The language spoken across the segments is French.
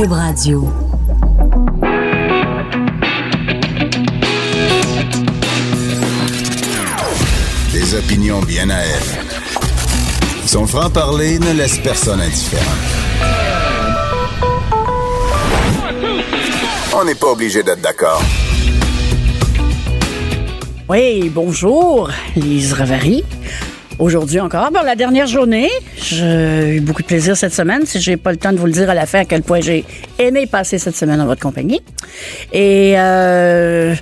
Cube Radio. Des opinions bien à elle. Son franc-parler ne laisse personne indifférent. On n'est pas obligé d'être d'accord. Oui, bonjour, Lise Ravary. Aujourd'hui encore, bon, la dernière journée, j'ai eu beaucoup de plaisir cette semaine. Si j'ai pas le temps de vous le dire à la fin à quel point j'ai aimé passer cette semaine en votre compagnie. Et euh,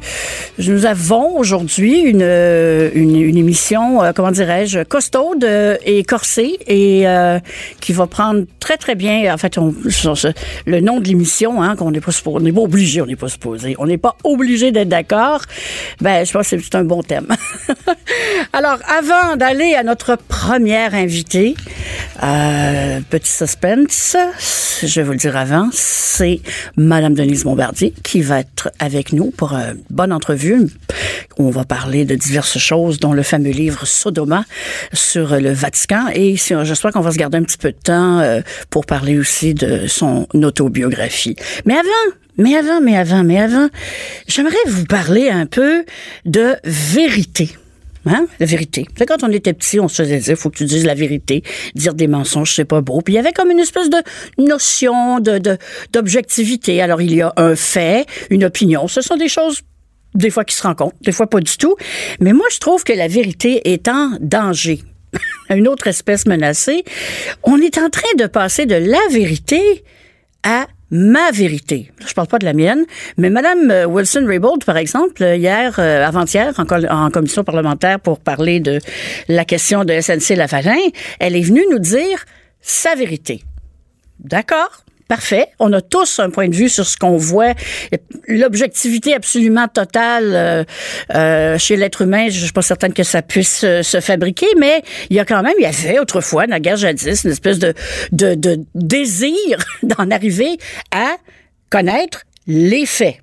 nous avons aujourd'hui une, une, une, émission, euh, comment dirais-je, costaude et corsée et euh, qui va prendre très très bien. En fait, le nom de l'émission, hein, qu'on n'est pas on n'est pas obligé, on n'est pas supposé, on n'est pas obligé d'être d'accord. Ben, je pense que c'est un bon thème. Alors, avant d'aller à notre première invitée. Euh, petit suspense, je vais vous le dire avant, c'est Madame Denise Bombardier qui va être avec nous pour une bonne entrevue. On va parler de diverses choses, dont le fameux livre Sodoma sur le Vatican. Et j'espère qu'on va se garder un petit peu de temps euh, pour parler aussi de son autobiographie. Mais avant, mais avant, mais avant, mais avant, j'aimerais vous parler un peu de vérité. Hein? La vérité. C'est quand on était petit, on se faisait dire, faut que tu dises la vérité. Dire des mensonges, c'est pas beau. Puis il y avait comme une espèce de notion de, d'objectivité. Alors il y a un fait, une opinion. Ce sont des choses des fois qui se rencontrent, des fois pas du tout. Mais moi, je trouve que la vérité est en danger. une autre espèce menacée. On est en train de passer de la vérité à ma vérité. Je parle pas de la mienne, mais Madame euh, Wilson Raybould, par exemple, euh, hier, euh, avant-hier, en, commission parlementaire pour parler de la question de SNC Lavalin, elle est venue nous dire sa vérité. D'accord? Parfait. On a tous un point de vue sur ce qu'on voit. L'objectivité absolument totale euh, euh, chez l'être humain, je suis pas certaine que ça puisse euh, se fabriquer, mais il y a quand même, il y avait autrefois, guerre jadis, une espèce de, de, de désir d'en arriver à connaître les faits.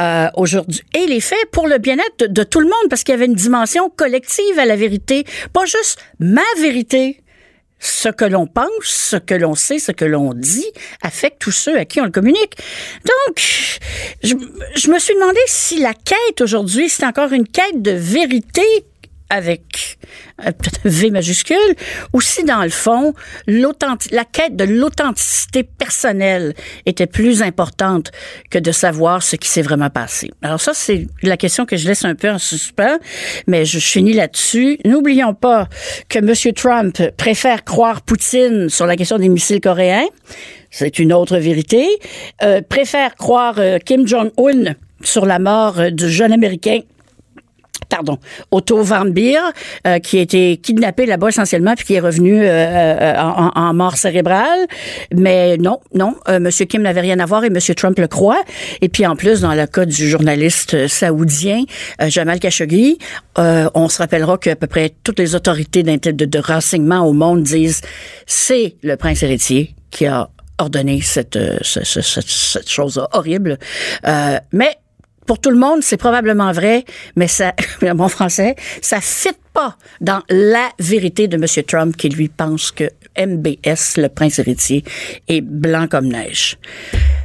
Euh, aujourd'hui. Et les faits pour le bien-être de, de, tout le monde, parce qu'il y avait une dimension collective à la vérité, pas juste ma vérité ce que l'on pense, ce que l'on sait, ce que l'on dit affecte tous ceux à qui on le communique. Donc, je, je me suis demandé si la quête aujourd'hui, c'est encore une quête de vérité avec euh, V majuscule, aussi dans le fond, la quête de l'authenticité personnelle était plus importante que de savoir ce qui s'est vraiment passé. Alors ça, c'est la question que je laisse un peu en suspens, mais je finis là-dessus. N'oublions pas que M. Trump préfère croire Poutine sur la question des missiles coréens. C'est une autre vérité. Euh, préfère croire euh, Kim Jong-un sur la mort euh, du jeune Américain pardon, Otto Warmbier, euh, qui a été kidnappé là-bas essentiellement, puis qui est revenu euh, euh, en, mort cérébrale. Mais non, non, M. Kim n'avait rien à voir et M. Trump le croit. Et puis en plus, dans le cas du journaliste saoudien Jamal Khashoggi, on se rappellera qu'à peu près toutes les autorités de, de renseignement au monde disent c'est le prince héritier qui a ordonné cette, cette chose horrible. mais pour tout le monde, c'est probablement vrai, mais ça, mon français, ça fit pas dans la vérité de M. Trump qui lui pense que MBS, le prince héritier, est blanc comme neige.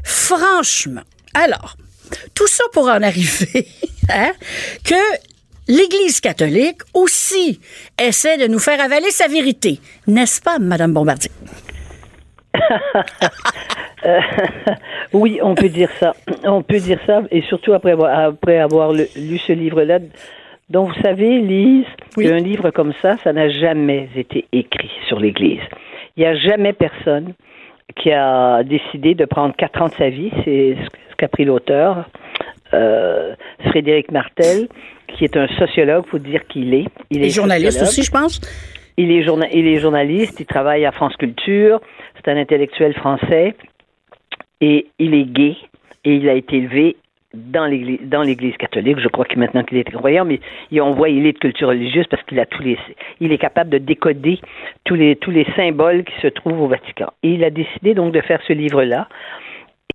Franchement. Alors, tout ça pour en arriver, hein, que l'Église catholique aussi essaie de nous faire avaler sa vérité. N'est-ce pas, Madame Bombardier? Euh, oui, on peut dire ça. On peut dire ça, et surtout après avoir, après avoir lu ce livre-là. Donc, vous savez, Lise, un livre comme ça, ça n'a jamais été écrit sur l'Église. Il n'y a jamais personne qui a décidé de prendre quatre ans de sa vie. C'est ce qu'a pris l'auteur, euh, Frédéric Martel, qui est un sociologue, faut dire qu'il est. Il est journaliste aussi, je pense. Il est, journaliste, il travaille à France Culture, c'est un intellectuel français et il est gay et il a été élevé dans l'église catholique. Je crois que maintenant qu'il est croyant mais on voit il est de culture religieuse parce qu'il a tous les il est capable de décoder tous les symboles qui se trouvent au Vatican. Et il a décidé donc de faire ce livre là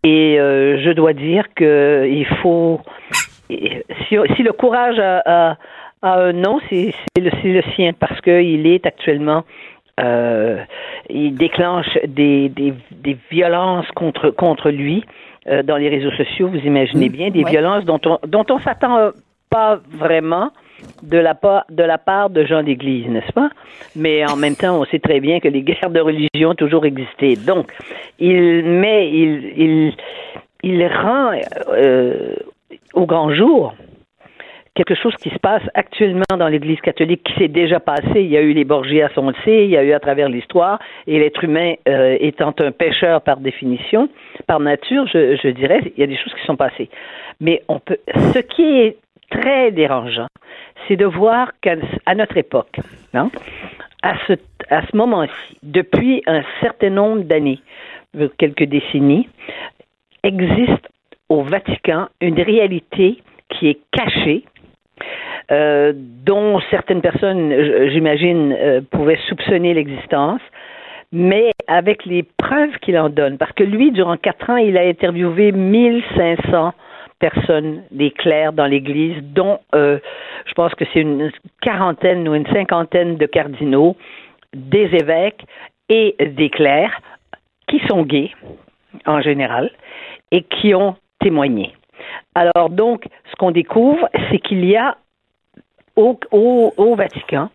et euh, je dois dire que il faut si, le courage a, a un nom c'est le, le sien parce qu'il est actuellement euh, il déclenche des, des, des, violences contre, contre lui euh, dans les réseaux sociaux, vous imaginez mmh. bien, des violences dont on dont on s'attend pas vraiment de la, de la part de gens d'Église, n'est-ce pas? Mais en même temps, on sait très bien que les guerres de religion ont toujours existé. Donc, il met, il, il, il rend euh, au grand jour quelque chose qui se passe actuellement dans l'Église catholique, qui s'est déjà passé. Il y a eu les Borgias, on le sait, il y a eu à travers l'histoire, et l'être humain euh, étant un pécheur par définition, par nature, je, dirais, il y a des choses qui sont passées. Mais on peut, ce qui est très dérangeant, c'est de voir qu'à notre époque, hein, à ce, à ce moment-ci, depuis un certain nombre d'années, quelques décennies, existe au Vatican une réalité qui est cachée, euh, dont certaines personnes, j'imagine, euh, pouvaient soupçonner l'existence, mais avec les preuves qu'il en donne. Parce que lui, durant quatre ans, il a interviewé 1500 personnes, des clercs dans l'Église, dont euh, je pense que c'est une quarantaine ou une cinquantaine de cardinaux, des évêques et des clercs qui sont gays en général et qui ont témoigné. Alors donc, ce qu'on découvre, c'est qu'il y a au, Vatican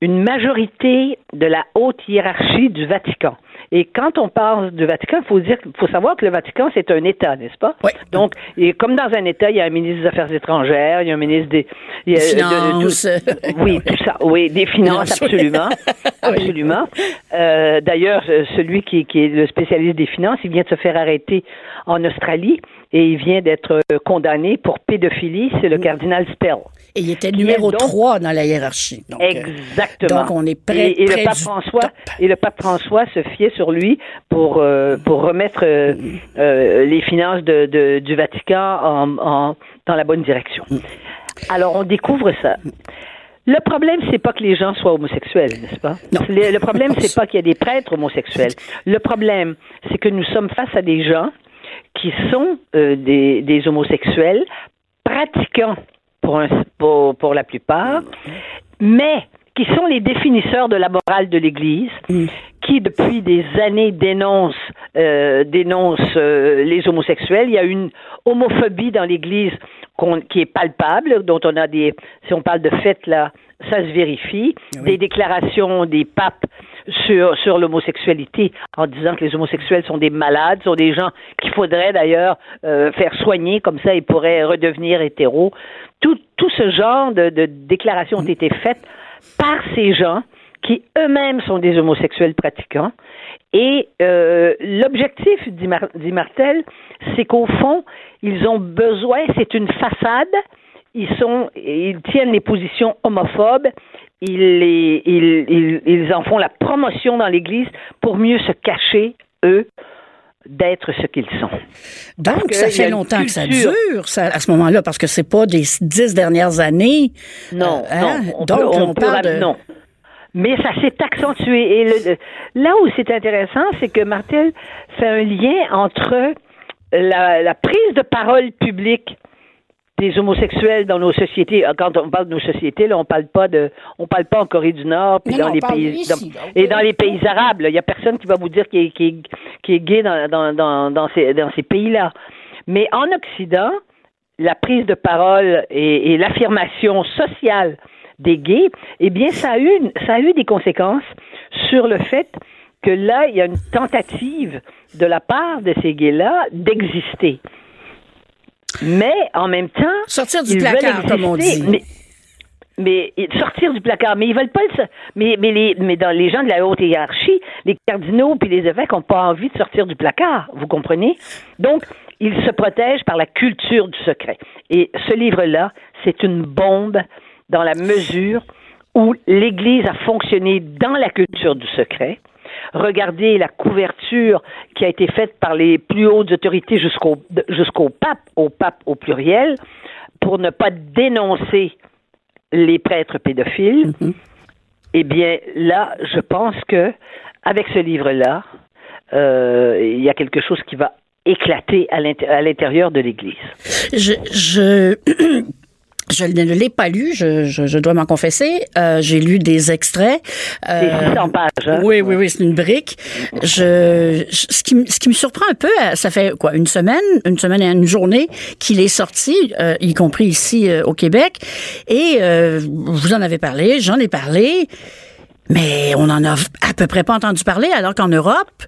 une majorité de la haute hiérarchie du Vatican et quand on parle du Vatican, il faut dire, faut savoir que le Vatican c'est un État, n'est-ce pas? Oui. Donc, et comme dans un État, il y a un ministre des Affaires étrangères, il y a un ministre des, il y a, finances. De, de, oui, tout ça. Oui, des finances, absolument, absolument. Euh, D'ailleurs, celui qui, qui est le spécialiste des finances, il vient de se faire arrêter en Australie et il vient d'être condamné pour pédophilie. C'est le mm. cardinal Spell. Et il était numéro 3 dans la hiérarchie. Donc, euh, exactement. donc on est prêt. Et, et le pape François et le pape François se fiait sur lui pour euh, pour remettre euh, euh, les finances de, de, du Vatican en, en, dans la bonne direction. Alors on découvre ça. Le problème, c'est pas que les gens soient homosexuels, n'est-ce pas? Non. Le, le problème, c'est pas qu'il y a des prêtres homosexuels. Le problème, c'est que nous sommes face à des gens qui sont euh, des, des homosexuels pratiquants pour, un, pour, pour la plupart, mais qui sont les définisseurs de la morale de l'Église, mm. qui depuis des années dénoncent, euh, dénoncent euh, les homosexuels. Il y a une homophobie dans l'Église qui est palpable, dont on a des, si on parle de fait là, ça se vérifie. Oui. Des déclarations des papes sur, sur l'homosexualité en disant que les homosexuels sont des malades, sont des gens qu'il faudrait d'ailleurs euh, faire soigner, comme ça ils pourraient redevenir hétéros. Tout, tout ce genre de, de déclarations ont été faites par ces gens qui eux-mêmes sont des homosexuels pratiquants. Et euh, l'objectif, dit, dit Martel, c'est qu'au fond, ils ont besoin, c'est une façade, ils sont, ils tiennent les positions homophobes, ils, ils, ils, ils en font la promotion dans l'Église pour mieux se cacher, eux, d'être ce qu'ils sont. Donc, ça fait longtemps que ça dure, ça, à ce moment-là, parce que c'est pas des dix dernières années. Non, euh, hein? non. On Donc, peut, on, on parle de... Non. Mais ça s'est accentué. Et le, là où c'est intéressant, c'est que Martel fait un lien entre la, la prise de parole publique des homosexuels dans nos sociétés. Quand on parle de nos sociétés, là, on parle pas de, on parle pas en Corée du Nord, puis Non, dans non, les pays, dans- et dans les pays arabes. Il y a personne qui va vous dire qu'il est, est, est gay dans, dans, dans, dans ces, dans ces pays-là. Mais en Occident, la prise de parole et, et l'affirmation sociale des gays, eh bien, ça a eu, une- ça a eu des conséquences sur le fait que là, il y a une tentative de la part de ces gays-là d'exister. Mais en même temps, Sortir du placard, comme on dit. Mais, sortir du placard, mais ils veulent pas le, mais mais les mais dans les gens de la haute hiérarchie, les cardinaux puis les évêques ont pas envie de sortir du placard, vous comprenez? Donc ils se protègent par la culture du secret. Et ce livre-là, c'est une bombe dans la mesure où l'Église a fonctionné dans la culture du secret. Regardez la couverture qui a été faite par les plus hautes autorités jusqu'au jusqu'au pape, au pape au pluriel, pour ne pas dénoncer les prêtres pédophiles. Mhm. Eh bien, là, je pense que avec ce livre-là, euh, il y a quelque chose qui va éclater à l'inté- à l'intérieur de l'Église. Je, je Je ne l'ai pas lu, je, je, je dois m'en confesser. Euh, j'ai lu des extraits. Euh, des 600 pages. Hein? Oui, oui, oui, c'est une brique. Je, ce, qui, ce qui me surprend un peu, euh, ça fait quoi, une semaine, une semaine et une journée qu'il est sorti, euh, y compris ici euh, au Québec. Et vous en avez parlé, j'en ai parlé. Mais on en a à peu près pas entendu parler, alors qu'en Europe,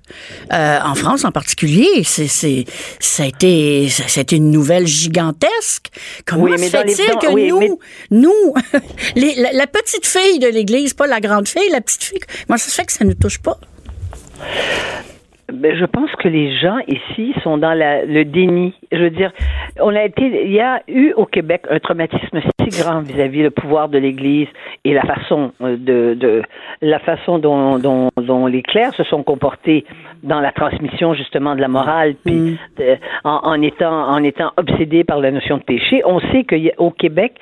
euh, en France en particulier, c'est, c'est, ça a été, c'était une nouvelle gigantesque. Comment se fait-il que nous, nous, les, la, la, petite fille de l'Église, pas la grande fille, la petite fille, comment ça se fait que ça ne touche pas? Ben, je pense que les gens ici sont dans la, le déni. Je veux dire, on a été, il y a eu au Québec un traumatisme si grand vis-à-vis le pouvoir de l'Église et la façon euh, de, de la façon dont, dont, dont, les clercs se sont comportés dans la transmission justement de la morale, puis mm. de, en, en, étant en étant obsédés par la notion de péché. On sait qu'au Québec,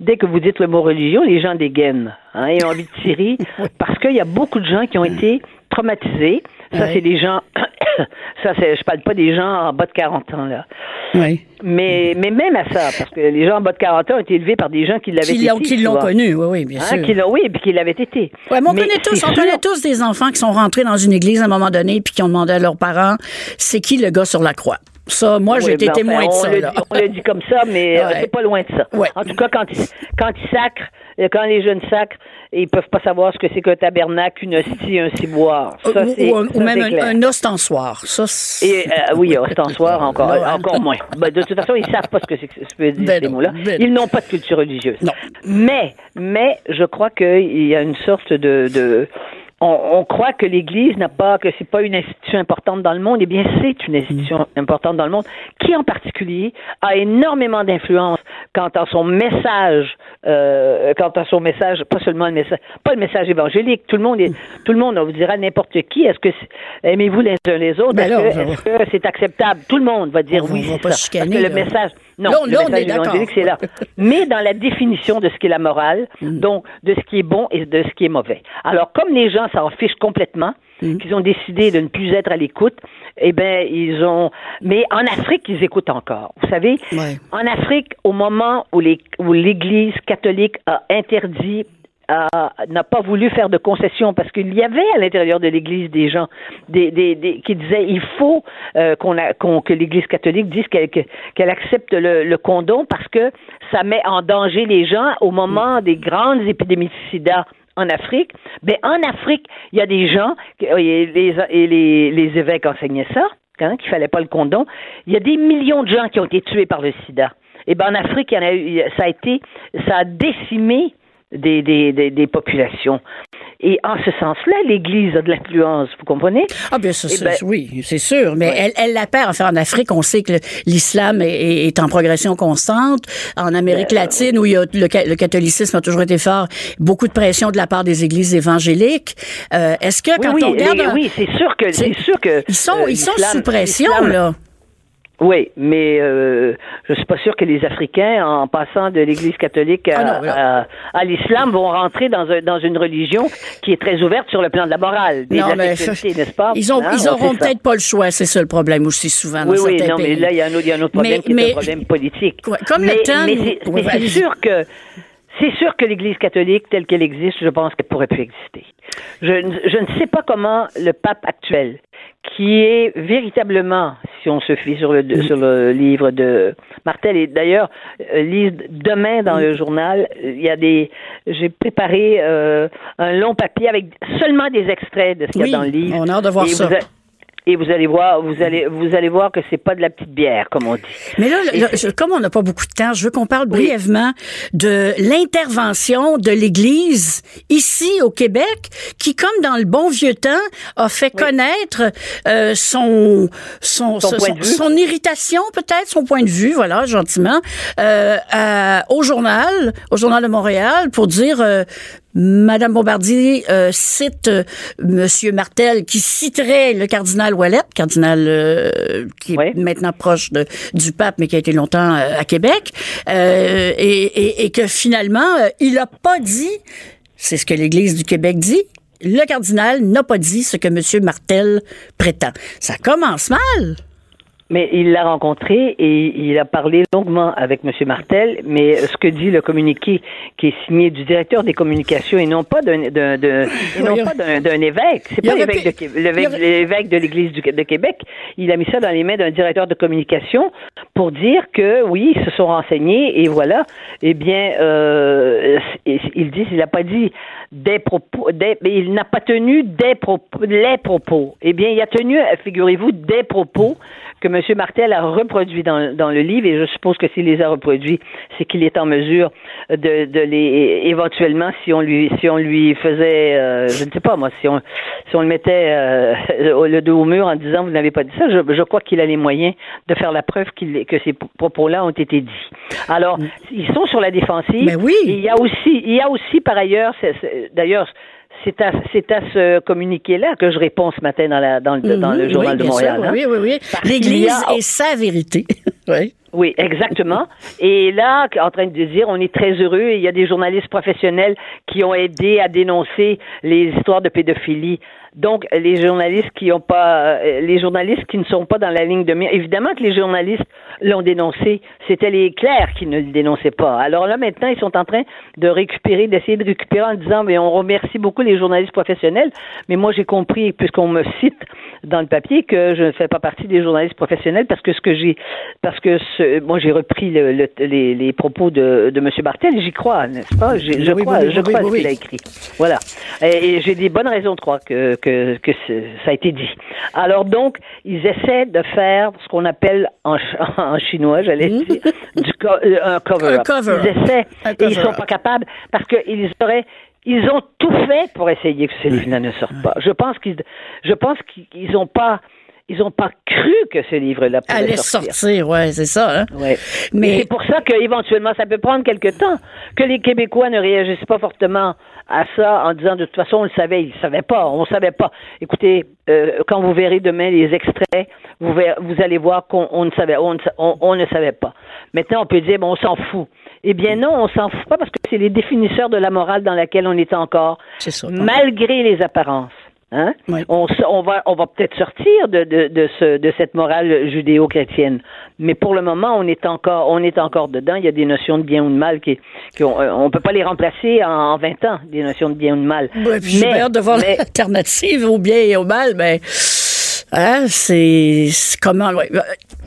dès que vous dites le mot religion, les gens dégainent hein, et ont envie de tirer parce qu'il y a beaucoup de gens qui ont été traumatisés. Ça, c'est des gens. ça, c'est, je parle pas des gens en bas de 40 ans là. Oui. Mais, mais même à ça, parce que les gens en bas de 40 ans ont été élevés par des gens qui l'avaient qui été. Qui l'ont connu, oui, oui, bien hein, sûr. Qui l'ont, oui, puis qui l'avaient été. Ouais, mais on, connaît, tous, on connaît tous des enfants qui sont rentrés dans une église à un moment donné puis qui ont demandé à leurs parents c'est qui le gars sur la croix? Ça, moi, j'ai été ben, témoin de ça. Le, on le dit comme ça, mais ouais. c'est pas loin de ça. Ouais. En tout cas, quand ils, quand ils sacrent, quand les jeunes sacrent, ils peuvent pas savoir ce que c'est qu'un tabernacle, une hostie, un ciboire. Ça, ou, ou, ou même un, un, ostensoir. Ça, Et, euh, oui, ostensoir encore, encore moins. Ben, de toute façon, ils savent pas ce que c'est que peut dire ben ces mots-là. Ben ils n'ont pas de culture religieuse. Non. Mais, mais, je crois qu'il y a une sorte de, de on, croit que l'Église n'a pas, que c'est pas une institution importante dans le monde. Eh bien, c'est une institution importante dans le monde, qui en particulier a énormément d'influence quant à son message, euh, quant à son message, pas seulement le message, pas le message évangélique. Tout le monde, est, tout le monde, on vous dira n'importe qui. Est-ce que aimez-vous les uns les autres? Ben Est-ce que, est que c'est acceptable? Tout le monde va dire on oui. Va pas ça. chicaner, Parce que le message, non, non le là, message évangélique, c'est là. Mais dans la définition de ce qu'est la morale, mmh. donc de ce qui est bon et de ce qui est mauvais. Alors, comme les gens s'en fichent complètement, mmh. qu'ils ont décidé de ne plus être à l'écoute, eh bien, ils ont. Mais en Afrique, ils écoutent encore. Vous savez, ouais. en Afrique, au moment où l'Église catholique a interdit n'a pas voulu faire de concessions parce qu'il y avait à l'intérieur de l'Église des gens des, des, des, qui disaient il faut euh, qu'on qu que l'Église catholique dise qu'elle qu accepte le, le, condom parce que ça met en danger les gens au moment des grandes épidémies de sida en Afrique. Mais en Afrique, il y a des gens et les, et les, évêques enseignaient ça. Hein, qu'il fallait pas le condom. Il y a des millions de gens qui ont été tués par le sida. Et ben en Afrique, a été, ça a décimé des, des, des, des, populations. Et en ce sens-là, l'Église a de l'influence, vous comprenez? Ah bien sûr, ben, oui, c'est sûr. Mais ouais. elle, elle la perd. Enfin, en Afrique, on sait que l'islam est, est, en progression constante. En Amérique ben, latine, où il y a le, le, catholicisme a toujours été fort, beaucoup de pression de la part des églises évangéliques. Euh, Est-ce que quand oui, on regarde... Oui, oui c'est sûr que... C'est sûr que... Ils sont, euh, ils sont sous pression, là. Oui, mais euh, je suis pas sûr que les Africains, en passant de l'Église catholique à, ah non, à, à l'islam, vont rentrer dans, un, dans une religion qui est très ouverte sur le plan de la morale, des non, mais n'est-ce pas? Ils ont, hein, ils auront peut-être pas le choix, c'est ça le problème aussi souvent dans oui, oui, non, pays. mais là il y a un autre, y a un autre problème mais, qui mais, est un problème politique. Ouais, comme mais, le temps, mais c'est ouais, sûr que c'est sûr que l'Église catholique, telle qu'elle existe, je pense qu'elle pourrait plus exister. Je, je ne sais pas comment le pape actuel, qui est véritablement, si on se fie sur le, sur le livre de Martel, et d'ailleurs, euh, lise demain dans le journal, il y a des, j'ai préparé euh, un long papier avec seulement des extraits de ce qu'il oui, y a dans le livre. On a hâte de voir et ça. Vous et vous allez voir, vous allez, vous allez voir que c'est pas de la petite bière, comme on dit. Mais là, là je, comme on n'a pas beaucoup de temps, je veux qu'on parle oui. brièvement de l'intervention de l'Église ici au Québec, qui, comme dans le bon vieux temps, a fait oui. connaître euh, son, son, son, son, son irritation, peut-être, son point de vue, voilà, gentiment, euh, à, au journal, au journal de Montréal, pour dire euh, Madame Bombardier euh, cite euh, Monsieur Martel qui citerait le cardinal Ouellet, cardinal euh, qui est maintenant proche de, du pape, mais qui a été longtemps à Québec, et, et, et, que finalement, il n'a pas dit, c'est ce que l'Église du Québec dit, le cardinal n'a pas dit ce que Monsieur Martel prétend. Ça commence mal. Mais il l'a rencontré et il a parlé longuement avec M. Martel, mais ce que dit le communiqué qui est signé du directeur des communications et non pas d'un évêque, c'est pas l'évêque de, l'évêque de l'Église de Québec, il a mis ça dans les mains d'un directeur de communication pour dire que oui, ils se sont renseignés et voilà, eh bien, euh, il dit, il n'a pas dit des propos, des, il n'a pas tenu des propos, les propos. Eh bien, il a tenu, figurez-vous, des propos que M. Martel a reproduits dans, dans le livre, et je suppose que s'il les a reproduits, c'est qu'il est en mesure de, de les éventuellement, si on lui si on lui faisait, euh, je ne sais pas moi, si on si on le mettait euh, le dos au mur en disant vous n'avez pas dit ça, je, je crois qu'il a les moyens de faire la preuve qu'il que ces propos-là ont été dits. Alors, ils sont sur la défensive. Mais oui. il y a aussi il y a aussi par ailleurs, d'ailleurs c'est à, c'est à ce communiqué-là que je réponds ce matin dans, la, dans, le, dans le mhm. Journal de Montréal. Hein. Oui, oui, oui. L'Église est sa vérité. oui. Oui, exactement. Et là, en train de dire, on est très heureux. Il y a des journalistes professionnels qui ont aidé à dénoncer les histoires de pédophilie. Donc, les journalistes qui ont pas, euh, les journalistes qui ne sont pas dans la ligne de mire, évidemment que les journalistes l'ont dénoncé. C'était les clercs qui ne le dénonçaient pas. Alors là, maintenant, ils sont en train de récupérer, d'essayer de récupérer en disant, mais on remercie beaucoup les journalistes professionnels. Mais moi, j'ai compris, puisqu'on me cite dans le papier, que je ne fais pas partie des journalistes professionnels parce que ce que j'ai, parce que moi, j'ai repris le, les, les, propos de, de M. Bartel. J'y crois, n'est-ce pas? Je, crois, je crois ce qu'il a écrit. Voilà. Et, j'ai des bonnes raisons de croire que, que, que ça a été dit. Alors donc, ils essaient de faire ce qu'on appelle en, en chinois, j'allais hmm. dire, du euh, un cover-up. ils essaient et ils sont pas capables parce qu'ils auraient ils ont tout fait pour essayer que ce livre ne sorte pas. Je pense qu'ils, je pense qu'ils n'ont pas, ils ont pas cru que ce livre-là pouvait Allait sortir. sortir ouais, c'est ça. Hein? Ouais. Mais c'est pour ça qu'éventuellement, ça peut prendre quelque temps que les Québécois ne réagissent pas fortement à ça en disant de toute façon on le savait, ils ne savaient pas, on ne savait pas. Écoutez, euh, quand vous verrez demain les extraits, vous, vous allez voir qu'on ne savait, on, on, ne savait pas. Maintenant, on peut dire bon, on s'en fout. Eh bien non, on s'en fout pas parce que c'est les définisseurs de la morale dans laquelle on est encore, ça, malgré les apparences. Hein? On, on, va, on va peut-être sortir de, de, de, ce, de cette morale judéo-chrétienne, mais pour le moment, on est encore, on est encore dedans. Il y a des notions de bien ou de mal qui, qui on, euh, on peut pas les remplacer en, 20 ans, des notions de bien ou de mal. j'ai peur de voir l'alternative au bien et au mal, mais Hein, c'est comment. Ouais. Euh,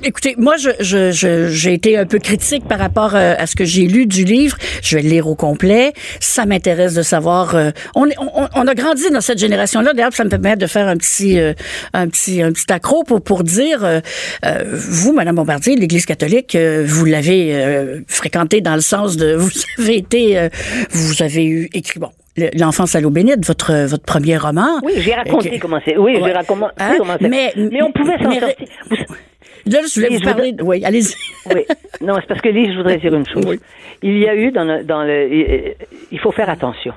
écoutez, moi, je, je, j'ai été un peu critique par rapport euh, à ce que j'ai lu du livre. Je vais le lire au complet. Ça m'intéresse de savoir. Euh, on, on, on, a grandi dans cette génération-là. D'ailleurs, ça me permet de faire un petit, un petit, un petit accro pour, pour dire, vous, Madame Bombardier, l'Église catholique, vous l'avez fréquenté dans le sens de, vous avez été, vous avez eu écrit bon L'enfance à l'eau bénite, votre, votre premier roman. Oui, j'ai raconté comment c'est. Oui, j'ai raconté hein? comment c'est. Mais, mais on pouvait s'en sortir. Là, je voulais vous parler. Oui, allez-y. oui. Non, c'est parce que Lise, je voudrais dire une chose. Il y a eu dans le, dans le, il faut faire attention.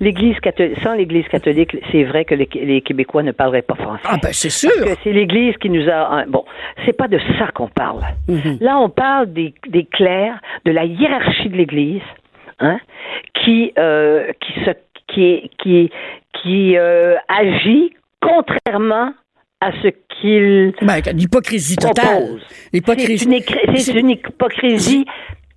L'Église catholique, sans l'Église catholique, c'est vrai que les, les, Québécois ne parleraient pas français. Ah ben c'est sûr. C'est l'Église qui nous a. Bon, c'est pas de ça qu'on parle. Mm-hmm. Là, on parle des, des clercs, de la hiérarchie de l'Église hein, qui, euh, qui, se, qui, qui, qui euh, agit contrairement à ce qu'il ben, l'hypocrisie totale. C'est une, une, hypocrisie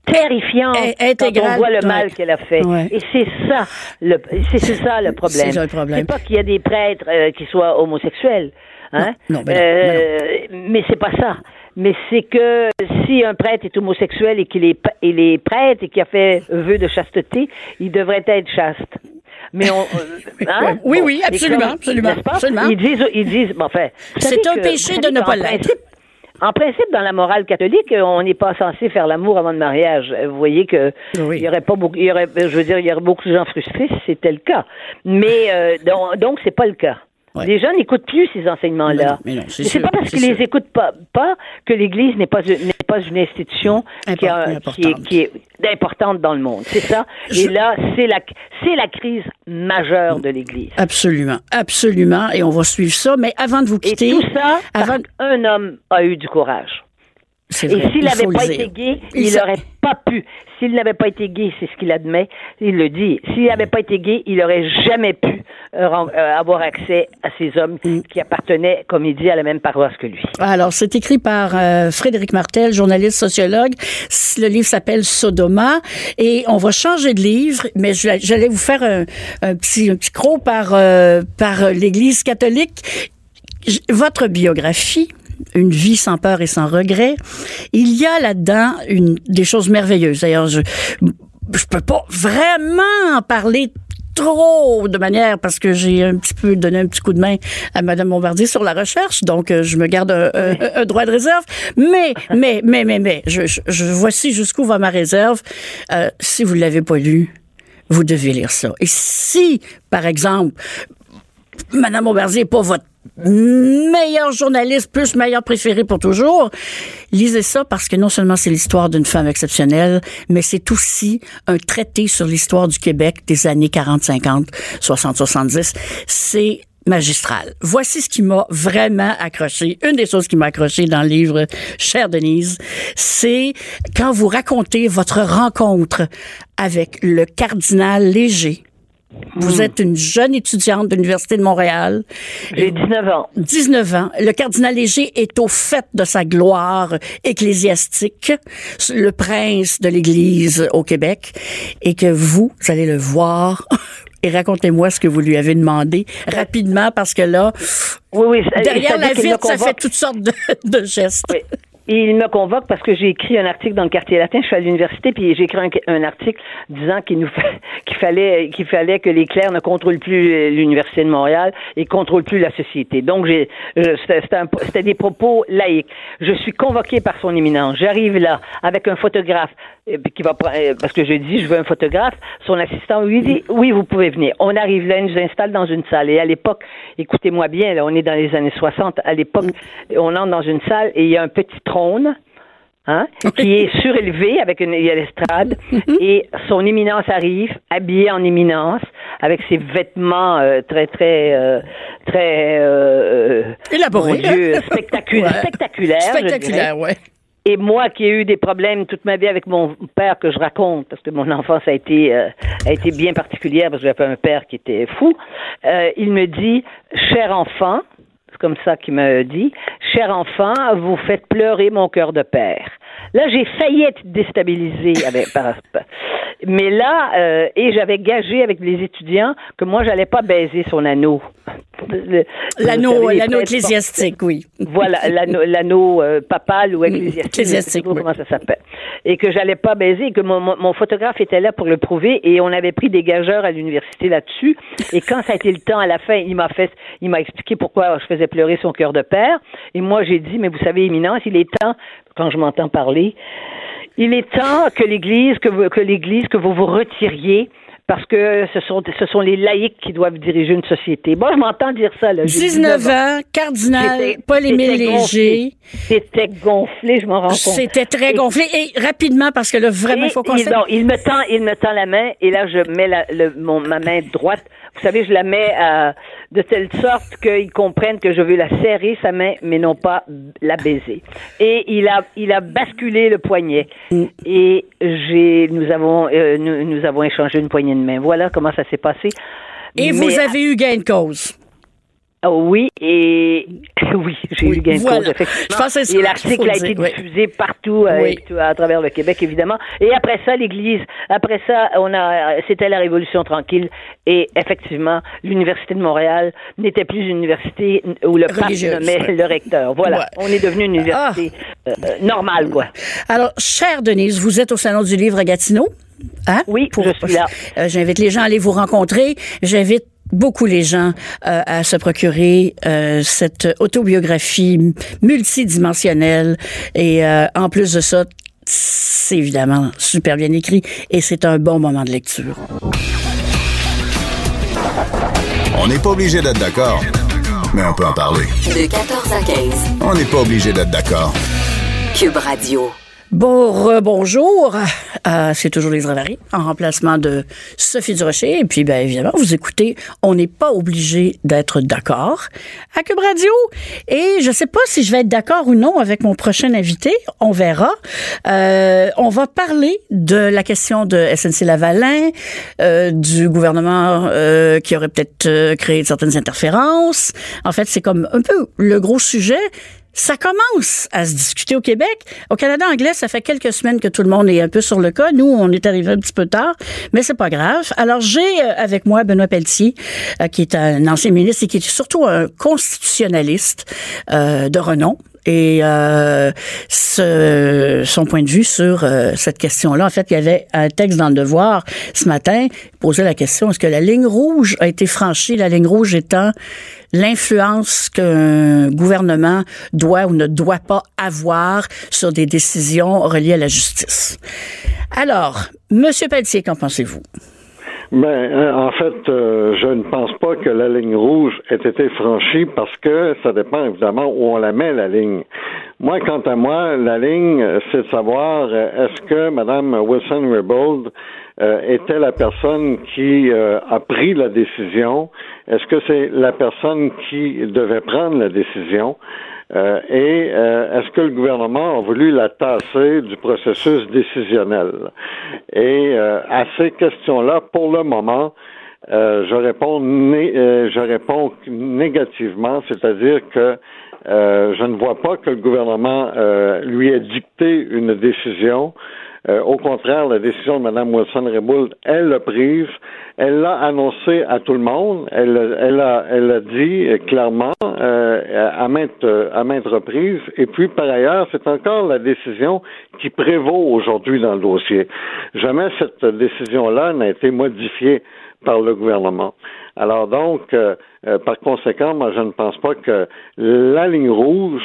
terrifiante quand on voit le mal qu'elle a fait. Et c'est ça le c'est ça le problème. C'est pas qu'il y a des prêtres euh, qui soient homosexuels, hein. Non, ben euh, mais c'est pas ça mais c'est que si un prêtre est homosexuel et qu'il est, il est prêtre et qu'il a fait vœu de chasteté, il devrait être chaste. Mais on, hein? oui, oui, absolument, absolument, absolument. Ils disent, ils disent, bon, enfin, c'est un péché de ne pas l'être. En principe, dans la morale catholique, on n'est pas censé faire l'amour avant le mariage. Vous voyez que il y aurait pas beaucoup, il y aurait, je veux dire, il y aurait beaucoup de gens frustrés si c'était le cas. Mais euh, donc, donc c'est pas le cas. Les gens n'écoutent plus ces enseignements-là. Mais, non, c'est pas parce qu'ils les écoutent pas, pas que l'Église n'est pas pas une institution qui, est, qui, est, importante dans le monde. C'est ça. Et là, c'est la c'est la crise majeure de l'Église. Absolument, absolument. Et on va suivre ça. Mais avant de vous quitter, Et tout ça, avant... un homme a eu du courage. Et s'il n'avait pas été gay, il, aurait pas pu. S'il n'avait pas été gay, c'est ce qu'il admet, il le dit. S'il n'avait pas été gay, il aurait jamais pu euh, euh, avoir accès à ces hommes mm. qui appartenaient, comme il dit, à la même paroisse que lui. Alors, c'est écrit par euh, Frédéric Martel, journaliste sociologue. Le livre s'appelle Sodoma et on va changer de livre, mais j'allais vous faire un, petit, un petit croc par, par l'Église catholique. Votre biographie, une vie sans peur et sans regret. Il y a là-dedans une des choses merveilleuses. D'ailleurs, je je peux pas vraiment en parler trop de manière parce que j'ai un petit peu donné un petit coup de main à Madame Bombardier sur la recherche, donc euh, je me garde un, droit de réserve. Mais, mais, mais, mais, mais, je, je, voici jusqu'où va ma réserve. Euh, si vous l'avez pas lu, vous devez lire ça. Et si, par exemple, Madame Bombardier n'est pas votre meilleur journaliste, plus meilleur préféré pour toujours. Lisez ça parce que non seulement c'est l'histoire d'une femme exceptionnelle, mais c'est aussi un traité sur l'histoire du Québec des années 40, 50, 60, 70. C'est magistral. Voici ce qui m'a vraiment accroché. Une des choses qui m'a accroché dans le livre Chère Denise, c'est quand vous racontez votre rencontre avec le cardinal Léger vous hmm. êtes une jeune étudiante de l'Université de Montréal. J'ai 19 ans. 19 ans. Le cardinal Léger est au fait de sa gloire ecclésiastique, le prince de l'Église au Québec, et que vous, vous allez le voir. Et racontez-moi ce que vous lui avez demandé rapidement, parce que là, oui, oui, derrière la vitre, ça fait toutes sortes de, gestes. Et il me convoque parce que j'ai écrit un article dans le quartier latin. Je suis à l'université, puis j'ai écrit un, article disant qu'il nous qu'il fallait qu'il fallait que les clercs ne contrôlent plus l'université de Montréal et contrôlent plus la société. Donc j'ai c'était des propos laïques. Je suis convoqué par son éminence. J'arrive là avec un photographe euh, qui va euh, parce que je dis je veux un photographe. Son assistant lui dit oui vous pouvez venir. On arrive là, il nous installe dans une salle et à l'époque, écoutez-moi bien, là on est dans les années 60. À l'époque, on entre dans une salle et il y a un petit trône. Hein, qui est surélevé avec une l'estrade mm-hmm. et son éminence arrive habillé en éminence avec ses vêtements euh, très très euh, très euh, élaborés spectaculaires spectaculaires spectaculaire ouais et moi qui ai eu des problèmes toute ma vie avec mon père que je raconte, parce que mon enfance a été a été bien particulière parce que j'avais un père qui était fou, il me dit, cher enfant, comme ça qu'il me dit, cher enfant, vous faites pleurer mon cœur de père. Là, j'ai failli être déstabilisée avec, par, mais là, euh, et j'avais gagé avec les étudiants que moi, j'allais pas baiser son anneau. L'anneau, l'anneau ecclésiastique, oui. Voilà, l'anneau euh, papal ou ecclésiastique. ecclésiastique oui. comment ça s'appelle. Et que j'allais pas baiser et que mon, mon, photographe était là pour le prouver et on avait pris des gageurs à l'université là-dessus. Et quand ça a été le temps à la fin, il m'a fait, il m'a expliqué pourquoi je faisais pleurer son cœur de père. Et moi, j'ai dit, mais vous savez, éminence, il est temps, quand je m'entends parler, il est temps que l'Église, que, que l'Église, que vous vous retiriez parce que ce sont, ce sont les laïcs qui doivent diriger une société. Moi, je m'entends dire ça. Là. 19 ans, cardinal Paul-Émile Léger. C'était gonflé, je m'en rends compte. C'était très gonflé. Et rapidement, parce que là, vraiment, il faut qu'on il, il me tend, il me tend la main, et là, je mets la, le, mon, ma main droite vous savez, je la mets euh, de telle sorte qu'ils comprennent que je veux la serrer, sa main, mais non pas la baiser. Et il a, il a basculé le poignet. Mm. Et j'ai, nous avons, euh, nous, avons échangé une poignée de main. Voilà comment ça s'est passé. Et vous avez eu gain de cause. Oh oui, et oui, j'ai eu gain de cause. Je et l'article a été diffusé partout euh, à travers le Québec, évidemment. Et après ça, l'Église, après ça, on a, c'était la Révolution tranquille. Et effectivement, l'Université de Montréal n'était plus une université où le pape nommait le recteur. Voilà, on est devenu une université ah. euh, normale, quoi. Alors, chère Denise, vous êtes au Salon du Livre à Gatineau? Hein? Oui, pour, je suis là. Euh, j'invite les gens à aller vous rencontrer. J'invite beaucoup les gens euh, à se procurer euh, cette autobiographie multidimensionnelle et euh, en plus de ça, c'est évidemment super bien écrit et c'est un bon moment de lecture. On n'est pas obligé d'être d'accord, mais on peut en parler. De 14 à 15. On n'est pas obligé d'être d'accord. Cube Radio. Bon, bonjour. Euh, c'est toujours les Ravary, en remplacement de Sophie Durocher. Et puis, bien évidemment, vous écoutez, on n'est pas obligé d'être d'accord à Cube Radio. Et je ne sais pas si je vais être d'accord ou non avec mon prochain invité. On verra. Euh, on va parler de la question de SNC Lavalin, euh, du gouvernement qui aurait peut-être créé certaines interférences. En fait, c'est comme un peu le gros sujet ça commence à se discuter au Québec. Au Canada anglais, ça fait quelques semaines que tout le monde est un peu sur le cas. Nous, on est arrivé un petit peu tard, mais c'est pas grave. Alors, j'ai euh, avec moi Benoît Pelletier, euh, qui est un ancien ministre et qui est surtout un constitutionnaliste euh, de renom et euh, ce, son point de vue sur euh, cette question-là. En fait, il y avait un texte dans le Devoir ce matin qui posait la question est-ce que la ligne rouge a été franchie? La ligne rouge étant l'influence qu'un gouvernement doit ou ne doit pas avoir sur des décisions reliées à la justice. Alors, Monsieur Pelletier, qu'en pensez-vous? Ben, euh, en fait, euh, je ne pense pas que la ligne rouge ait été franchie parce que ça dépend évidemment où on la met, la ligne. Moi, quant à moi, la ligne, c'est de savoir euh, est-ce que Mme Wilson-Raybould était la personne qui a pris la décision? Est-ce que c'est la personne qui devait prendre la décision? Euh, et euh, est-ce que le gouvernement a voulu la tasser du processus décisionnel? Et euh, à ces questions-là, pour le moment, je réponds je réponds négativement, c'est-à-dire que je ne vois pas que le gouvernement lui ait dicté une décision. Au contraire, la décision de Mme Wilson-Raybould, elle l'a prise. Elle l'a annoncé à tout le monde. Elle, elle, a, elle dit clairement euh, à, maintes, à maintes reprises. Et puis, par ailleurs, c'est encore la décision qui prévaut aujourd'hui dans le dossier. Jamais cette décision-là n'a été modifiée par le gouvernement. Alors donc, euh, euh, par conséquent, moi, je ne pense pas que la ligne rouge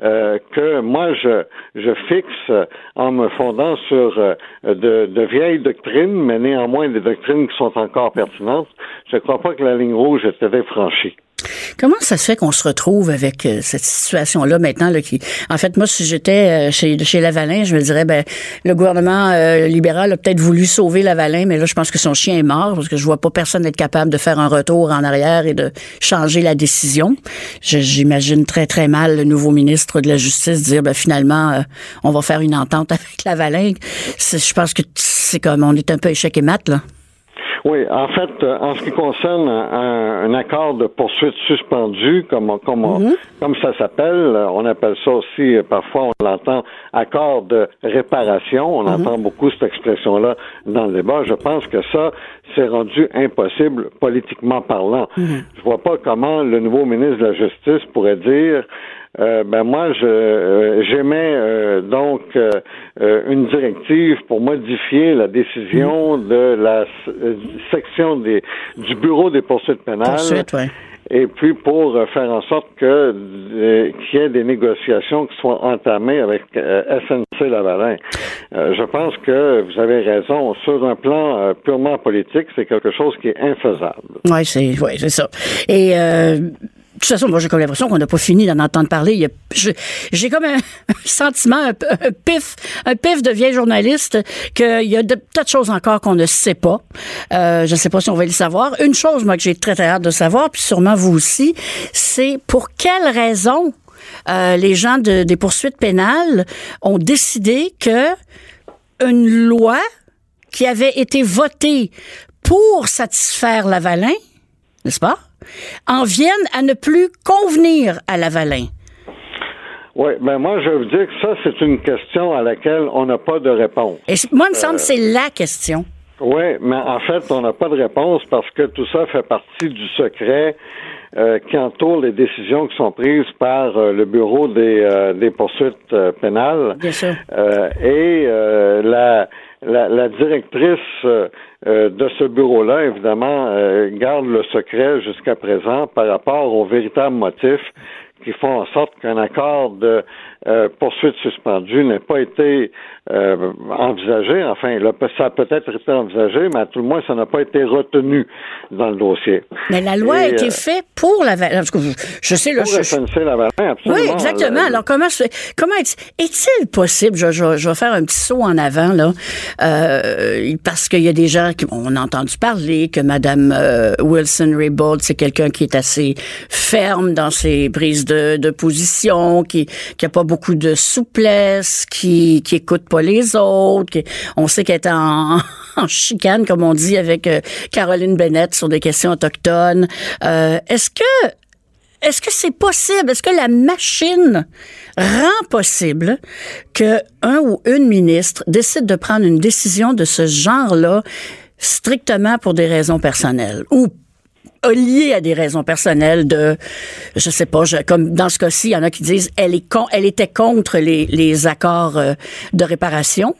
euh, que moi je, je fixe en me fondant sur de, de, vieilles doctrines, mais néanmoins des doctrines qui sont encore pertinentes, je ne crois pas que la ligne rouge ait été franchie. Comment ça se fait qu'on se retrouve avec euh, cette situation-là maintenant? Là, qui, en fait, moi, si j'étais euh, chez, chez Lavalin, je me dirais, ben, le gouvernement euh, libéral a peut-être voulu sauver Lavalin, mais là, je pense que son chien est mort parce que je vois pas personne être capable de faire un retour en arrière et de changer la décision. J'imagine très, très mal le nouveau ministre de la Justice dire, ben, finalement, on va faire une entente avec Lavalin. Je pense que c'est comme, on est un peu échec et mat, là. Oui, en fait, euh, en ce qui concerne un, accord de poursuite suspendu, comme comme mhm. comme ça s'appelle, on appelle ça aussi euh, parfois on l'entend accord de réparation. On mhm. entend beaucoup cette expression-là dans le débat. Je pense que ça c'est rendu impossible politiquement parlant. Mhm. Je vois pas comment le nouveau ministre de la Justice pourrait dire euh, ben moi, je euh, j'émets euh, donc une directive pour modifier la décision mm. de la section des du bureau des poursuites pénales. Et puis pour faire en sorte que qu'il y ait des négociations qui soient entamées avec SNC Lavalin. je pense que vous avez raison. Sur un plan purement politique, c'est quelque chose qui est infaisable. Oui, c'est ouais, c'est ça. Et toute façon, moi, j'ai comme l'impression qu'on n'a pas fini d'en entendre parler. J'ai comme un, sentiment, un, pif, un pif de vieille journaliste qu'il y a de tas de choses encore qu'on ne sait pas. Euh, je ne sais pas si on va le savoir. Une chose, moi, que j'ai très, très hâte de savoir, puis sûrement vous aussi, c'est pour quelle raison euh, les gens de, des poursuites pénales ont décidé que une loi qui avait été votée pour satisfaire Lavalin, n'est-ce pas? En viennent à ne plus convenir à Lavalin. Oui, ben moi, je veux dire que ça, c'est une question à laquelle on n'a pas de réponse. Et moi, il me semble que c'est la question. Oui, mais en fait, on n'a pas de réponse parce que tout ça fait partie du secret euh, qui entoure les décisions qui sont prises par euh, le bureau des, euh, des poursuites pénales. Bien sûr. et la, la, la, directrice euh, de ce bureau-là, évidemment, euh, garde le secret jusqu'à présent par rapport au véritable motif qui font en sorte qu'un accord de euh, poursuite suspendue n'ait pas été euh, envisagé. Enfin, là, ça a peut-être été envisagé, mais à tout le moins, ça n'a pas été retenu dans le dossier. Mais la loi a été euh, faite pour la Je sais, là, pour je, absolument. Oui, exactement. Alors, comment, comment est-il possible, je, je, vais faire un petit saut en avant, là, euh, parce qu'il y a des gens qui, on a entendu parler que Mme euh, Wilson-Raybould, c'est quelqu'un qui est assez ferme dans ses prises de, de position, qui, qui a pas beaucoup de souplesse, qui, qui écoute pas les autres. on sait qu'elle est en, chicane, comme on dit, avec euh, Caroline Bennett sur des questions autochtones. Euh, est-ce que est-ce que c'est possible? Est-ce que la machine rend possible que un ou une ministre décide de prendre une décision de ce genre-là strictement pour des raisons personnelles ou lié à des raisons personnelles de, je sais pas, comme dans ce cas-ci, il y en a qui disent elle est con, elle était contre les, les accords euh, de réparation,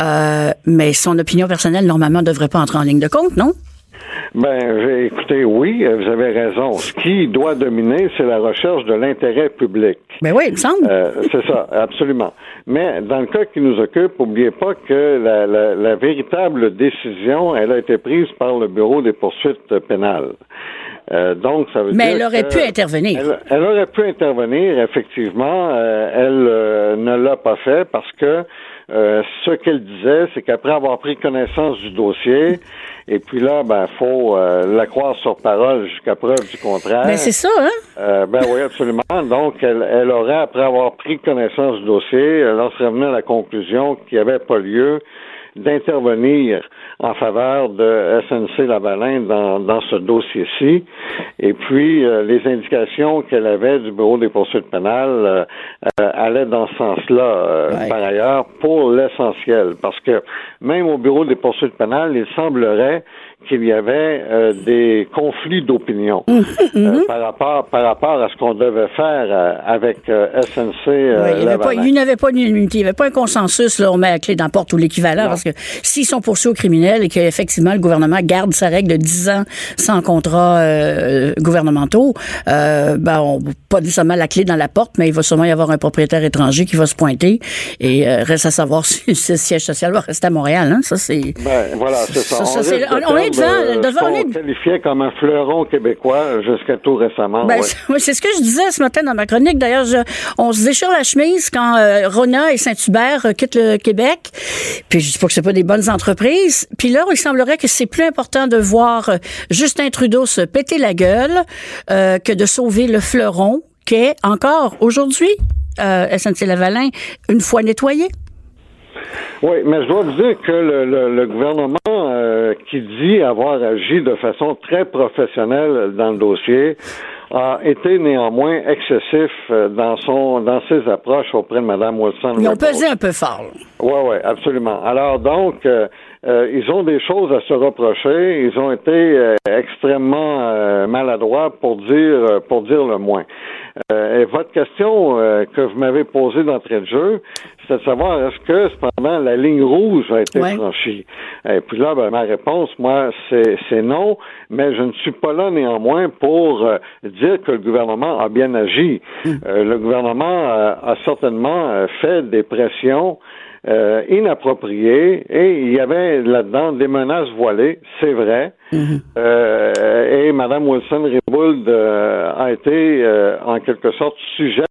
euh, mais son opinion personnelle normalement ne devrait pas entrer en ligne de compte, non? Ben, écoutez, oui, vous avez raison. Ce qui doit dominer, c'est la recherche de l'intérêt public. Ben oui, il me semble. Euh, c'est ça, absolument. Mais dans le cas qui nous occupe, n'oubliez pas que la, la, la, véritable décision, elle a été prise par le Bureau des poursuites pénales. Euh, donc, ça veut Mais elle aurait pu intervenir. Elle, aurait pu intervenir, effectivement. Euh, elle euh, ne l'a pas fait parce que euh, ce qu'elle disait, c'est qu'après avoir pris connaissance du dossier, et puis là, ben, faut la croire sur parole jusqu'à preuve du contraire. Ben, c'est ça, hein? ben oui, absolument. Donc, elle, elle, aurait, après avoir pris connaissance du dossier, elle en serait venue à la conclusion qu'il n'y avait pas lieu d'intervenir en faveur de SNC Lavalin dans, dans ce dossier-ci. Et puis, euh, les indications qu'elle avait du Bureau des poursuites pénales euh, euh, allaient dans ce sens-là, par ailleurs, pour l'essentiel. Parce que même au Bureau des poursuites pénales, il semblerait qu'il y avait euh, des conflits d'opinion mhm, euh, mhm. par rapport par rapport à ce qu'on devait faire euh, avec SNC. il n'y avait pas d'unité, il n'y avait pas un consensus. Là, on met la clé dans la porte ou l'équivalent, parce que s'ils sont poursuivis aux criminels et qu'effectivement le gouvernement garde sa règle de 10 ans sans contrat gouvernementaux, ben, on pas nécessairement la clé dans la porte, mais il va sûrement y avoir un propriétaire étranger qui va se pointer et reste à savoir si ce siège social va rester à Montréal. Hein? Ça, c'est. Ben, voilà, c'est ça. on, est devant, devant qualifiait comme un fleuron québécois jusqu'à tout récemment. Ben, c'est ce que je disais ce matin dans ma chronique. D'ailleurs, on se déchire la chemise quand euh, Rona et Saint-Hubert euh, quittent le Québec. Puis je dis pas que c'est pas des bonnes entreprises. Puis là, il semblerait que c'est plus important de voir euh, Justin Trudeau se péter la gueule que de sauver le fleuron qu'est encore aujourd'hui SNC-Lavalin une fois nettoyé. Oui, mais je dois vous dire que le, gouvernement euh, qui dit avoir agi de façon très professionnelle dans le dossier a été néanmoins excessif euh, dans son dans ses approches auprès de Mme Wilson. Ils ont pesé un peu fort. Oui, oui, absolument. Alors donc, euh, ils ont des choses à se reprocher. Ils ont été extrêmement maladroits pour dire pour dire le moins. et votre question que vous m'avez posée d'entrée de jeu, c'est de savoir est-ce que cependant la ligne rouge a été franchie? Et puis là, ben, ma réponse, moi, c'est non, mais je ne suis pas là néanmoins pour euh, dire que le gouvernement a bien agi. Hmm. Euh, le gouvernement euh, a certainement fait des pressions inappropriées et il y avait là-dedans des menaces voilées, c'est vrai. Hmm. et Mme Wilson-Ribould a été en quelque sorte sujette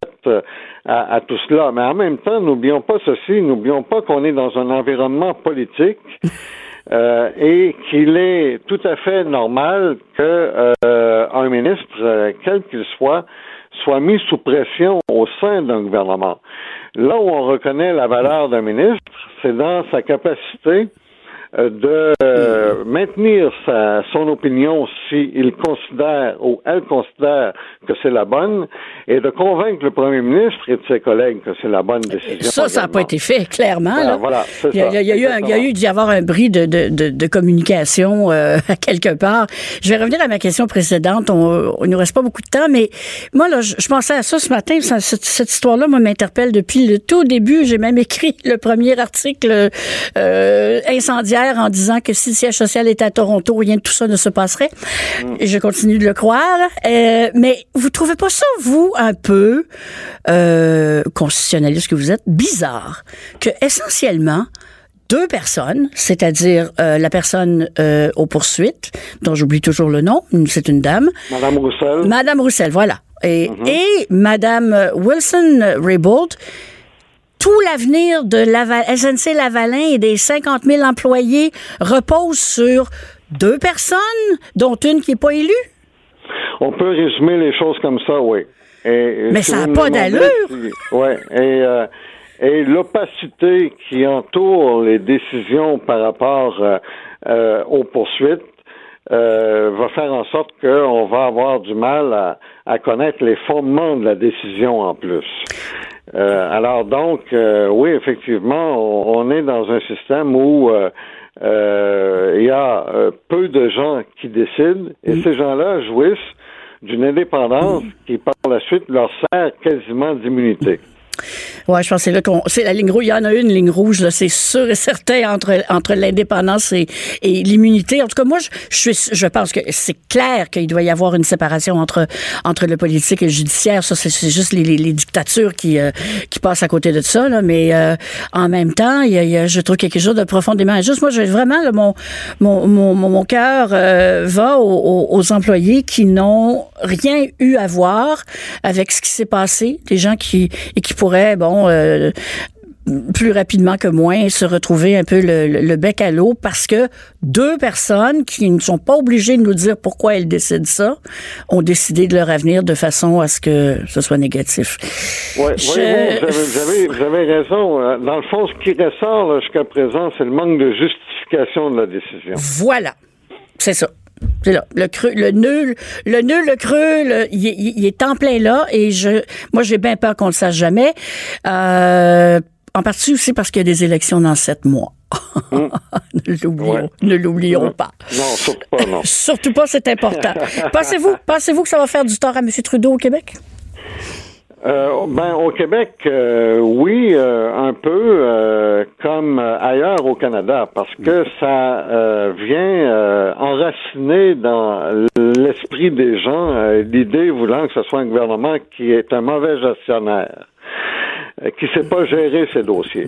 à, tout cela. Mais en même temps, n'oublions pas ceci, n'oublions pas qu'on est dans un environnement politique euh, et qu'il est tout à fait normal que euh, un ministre, euh, quel qu'il soit, soit mis sous pression au sein d'un gouvernement. Là où on reconnaît la valeur d'un ministre, c'est dans sa capacité de euh, maintenir sa, son opinion s'il considère ou elle considère que c'est la bonne et de convaincre le premier ministre et de ses collègues que c'est la bonne décision. Ça, ça n'a pas été fait, clairement. Ben, voilà, il, y a, il, y a, eu, il y a eu d'y avoir un bris de, de, de, de communication euh, quelque part. Je vais revenir à ma question précédente. On, il nous reste pas beaucoup de temps, mais moi, là, je, pensais à ça ce matin. cette, cette histoire-là, m'interpelle depuis le tout début. J'ai même écrit le premier article euh, incendiaire en disant que si le siège social était à Toronto, rien de tout ça ne se passerait. Et je continue de le croire. Euh, mais vous trouvez pas ça, vous, un peu, euh, constitutionnaliste que vous êtes, bizarre que essentiellement, deux personnes, c'est-à-dire euh, la personne euh, aux poursuites, dont j'oublie toujours le nom, c'est une dame. Madame Roussel. Madame Roussel, voilà. Et, et Madame Wilson-Raybould, tout l'avenir de Laval, SNC Lavalin et des 50 000 employés repose sur deux personnes, dont une qui n'est pas élue? On peut résumer les choses comme ça, oui. Et, Mais si ça n'a pas d'allure. si-. Et, euh, et l'opacité qui entoure les décisions par rapport euh, euh, aux poursuites euh, va faire en sorte qu'on va avoir du mal à, à connaître les fondements de la décision en plus. Euh, alors donc, euh, oui, effectivement, on, on est dans un système où euh, euh, il y a euh, peu de gens qui décident et ces gens-là jouissent d'une indépendance qui, par la suite, leur sert quasiment d'immunité. Ouais, je pense c'est là qu'on. C'est la ligne rouge. Il y en a une ligne rouge, là, c'est sûr et certain, entre, entre l'indépendance et, et l'immunité. En tout cas, moi, je, je, suis, je pense que c'est clair qu'il doit y avoir une séparation entre, entre le politique et le judiciaire. Ça, c'est c'est juste les, les, dictatures qui, euh, qui passent à côté de ça, là. Mais euh, en même temps, il y a, il y a, je trouve quelque chose de profondément injuste. Moi, j'ai vraiment, là, mon, mon, mon, mon, cœur euh, va aux, aux- aux employés qui n'ont rien eu à voir avec ce qui s'est passé. Des gens qui, et qui pourraient, bon, euh, plus rapidement que moins se retrouver un peu le, le- le bec à l'eau parce que deux personnes qui ne sont pas obligées de nous dire pourquoi elles décident ça ont décidé de leur avenir de façon à ce que ce soit négatif. Je- voyez-vous, vous, avez, vous, avez, vous avez raison. Euh, Dans le fond, ce qui ressort jusqu'à présent, c'est le manque de justification de la décision. Voilà. C'est ça. C'est là. Le creux, le nul, le nul, le creux, il, est- en plein là et je, moi, j'ai bien peur qu'on le sache jamais. Euh, en partie aussi parce qu'il y a des élections dans sept mois. ne l'oublions, Ouais. ne l'oublions Ouais. pas. Non, surtout pas, non. Surtout pas, c'est important. Pensez-vous, pensez-vous que ça va faire du tort à M. Trudeau au Québec? Euh, ben, au Québec, euh, oui, euh, un peu euh, comme ailleurs au Canada, parce que ça euh, vient euh, enraciner dans l'esprit des gens l'idée voulant que ce soit un gouvernement qui est un mauvais gestionnaire, euh, qui sait pas gérer ses dossiers.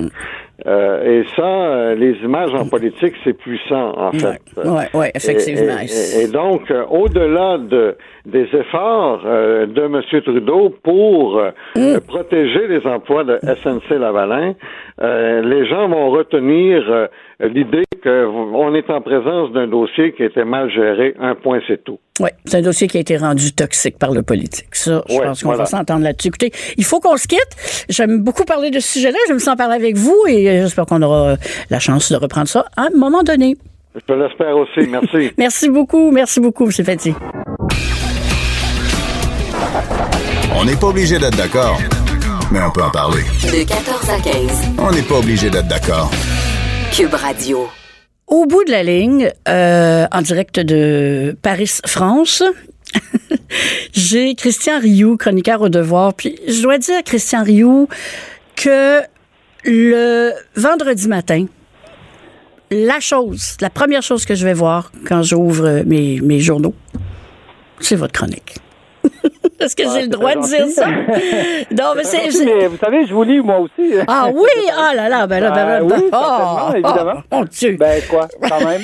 Euh, et ça, euh, les images en politique, c'est puissant, en fait. Oui, ouais, effectivement. Et, et- et donc, euh, au-delà de, des efforts euh, de M. Trudeau pour euh, Mm. protéger les emplois de SNC Lavalin, euh, les gens vont retenir euh, l'idée qu'on est en présence d'un dossier qui était mal géré. Un point, c'est tout. Oui, c'est un dossier qui a été rendu toxique par le politique. Ça, je Ouais, pense qu'on voilà. va s'entendre là-dessus. Écoutez, il faut qu'on se quitte. J'aime beaucoup parler de ce sujet-là. Je me sens parler avec vous et euh, j'espère qu'on aura euh, la chance de reprendre ça à un moment donné. Je l'espère aussi. Merci. Merci beaucoup. Merci beaucoup, M. Fetty. On n'est pas obligé d'être d'accord, mais on peut en parler. De 14 à 15. On n'est pas obligé d'être d'accord. Cube Radio. Au bout de la ligne, euh, en direct de Paris, France, j'ai Christian Rioux, chroniqueur au devoir. Puis je dois dire, Christian Rioux, que le vendredi matin, la chose, la première chose que je vais voir quand j'ouvre mes journaux, c'est votre chronique. Est-ce que j'ai le droit de dire ça? Non, mais c'est. Mais vous savez, je vous lis moi aussi. Ah oui, ah là là, ben là, ben là, Ben ben- oui, ah, évidemment. ah, mon Dieu. Ben quoi, quand même.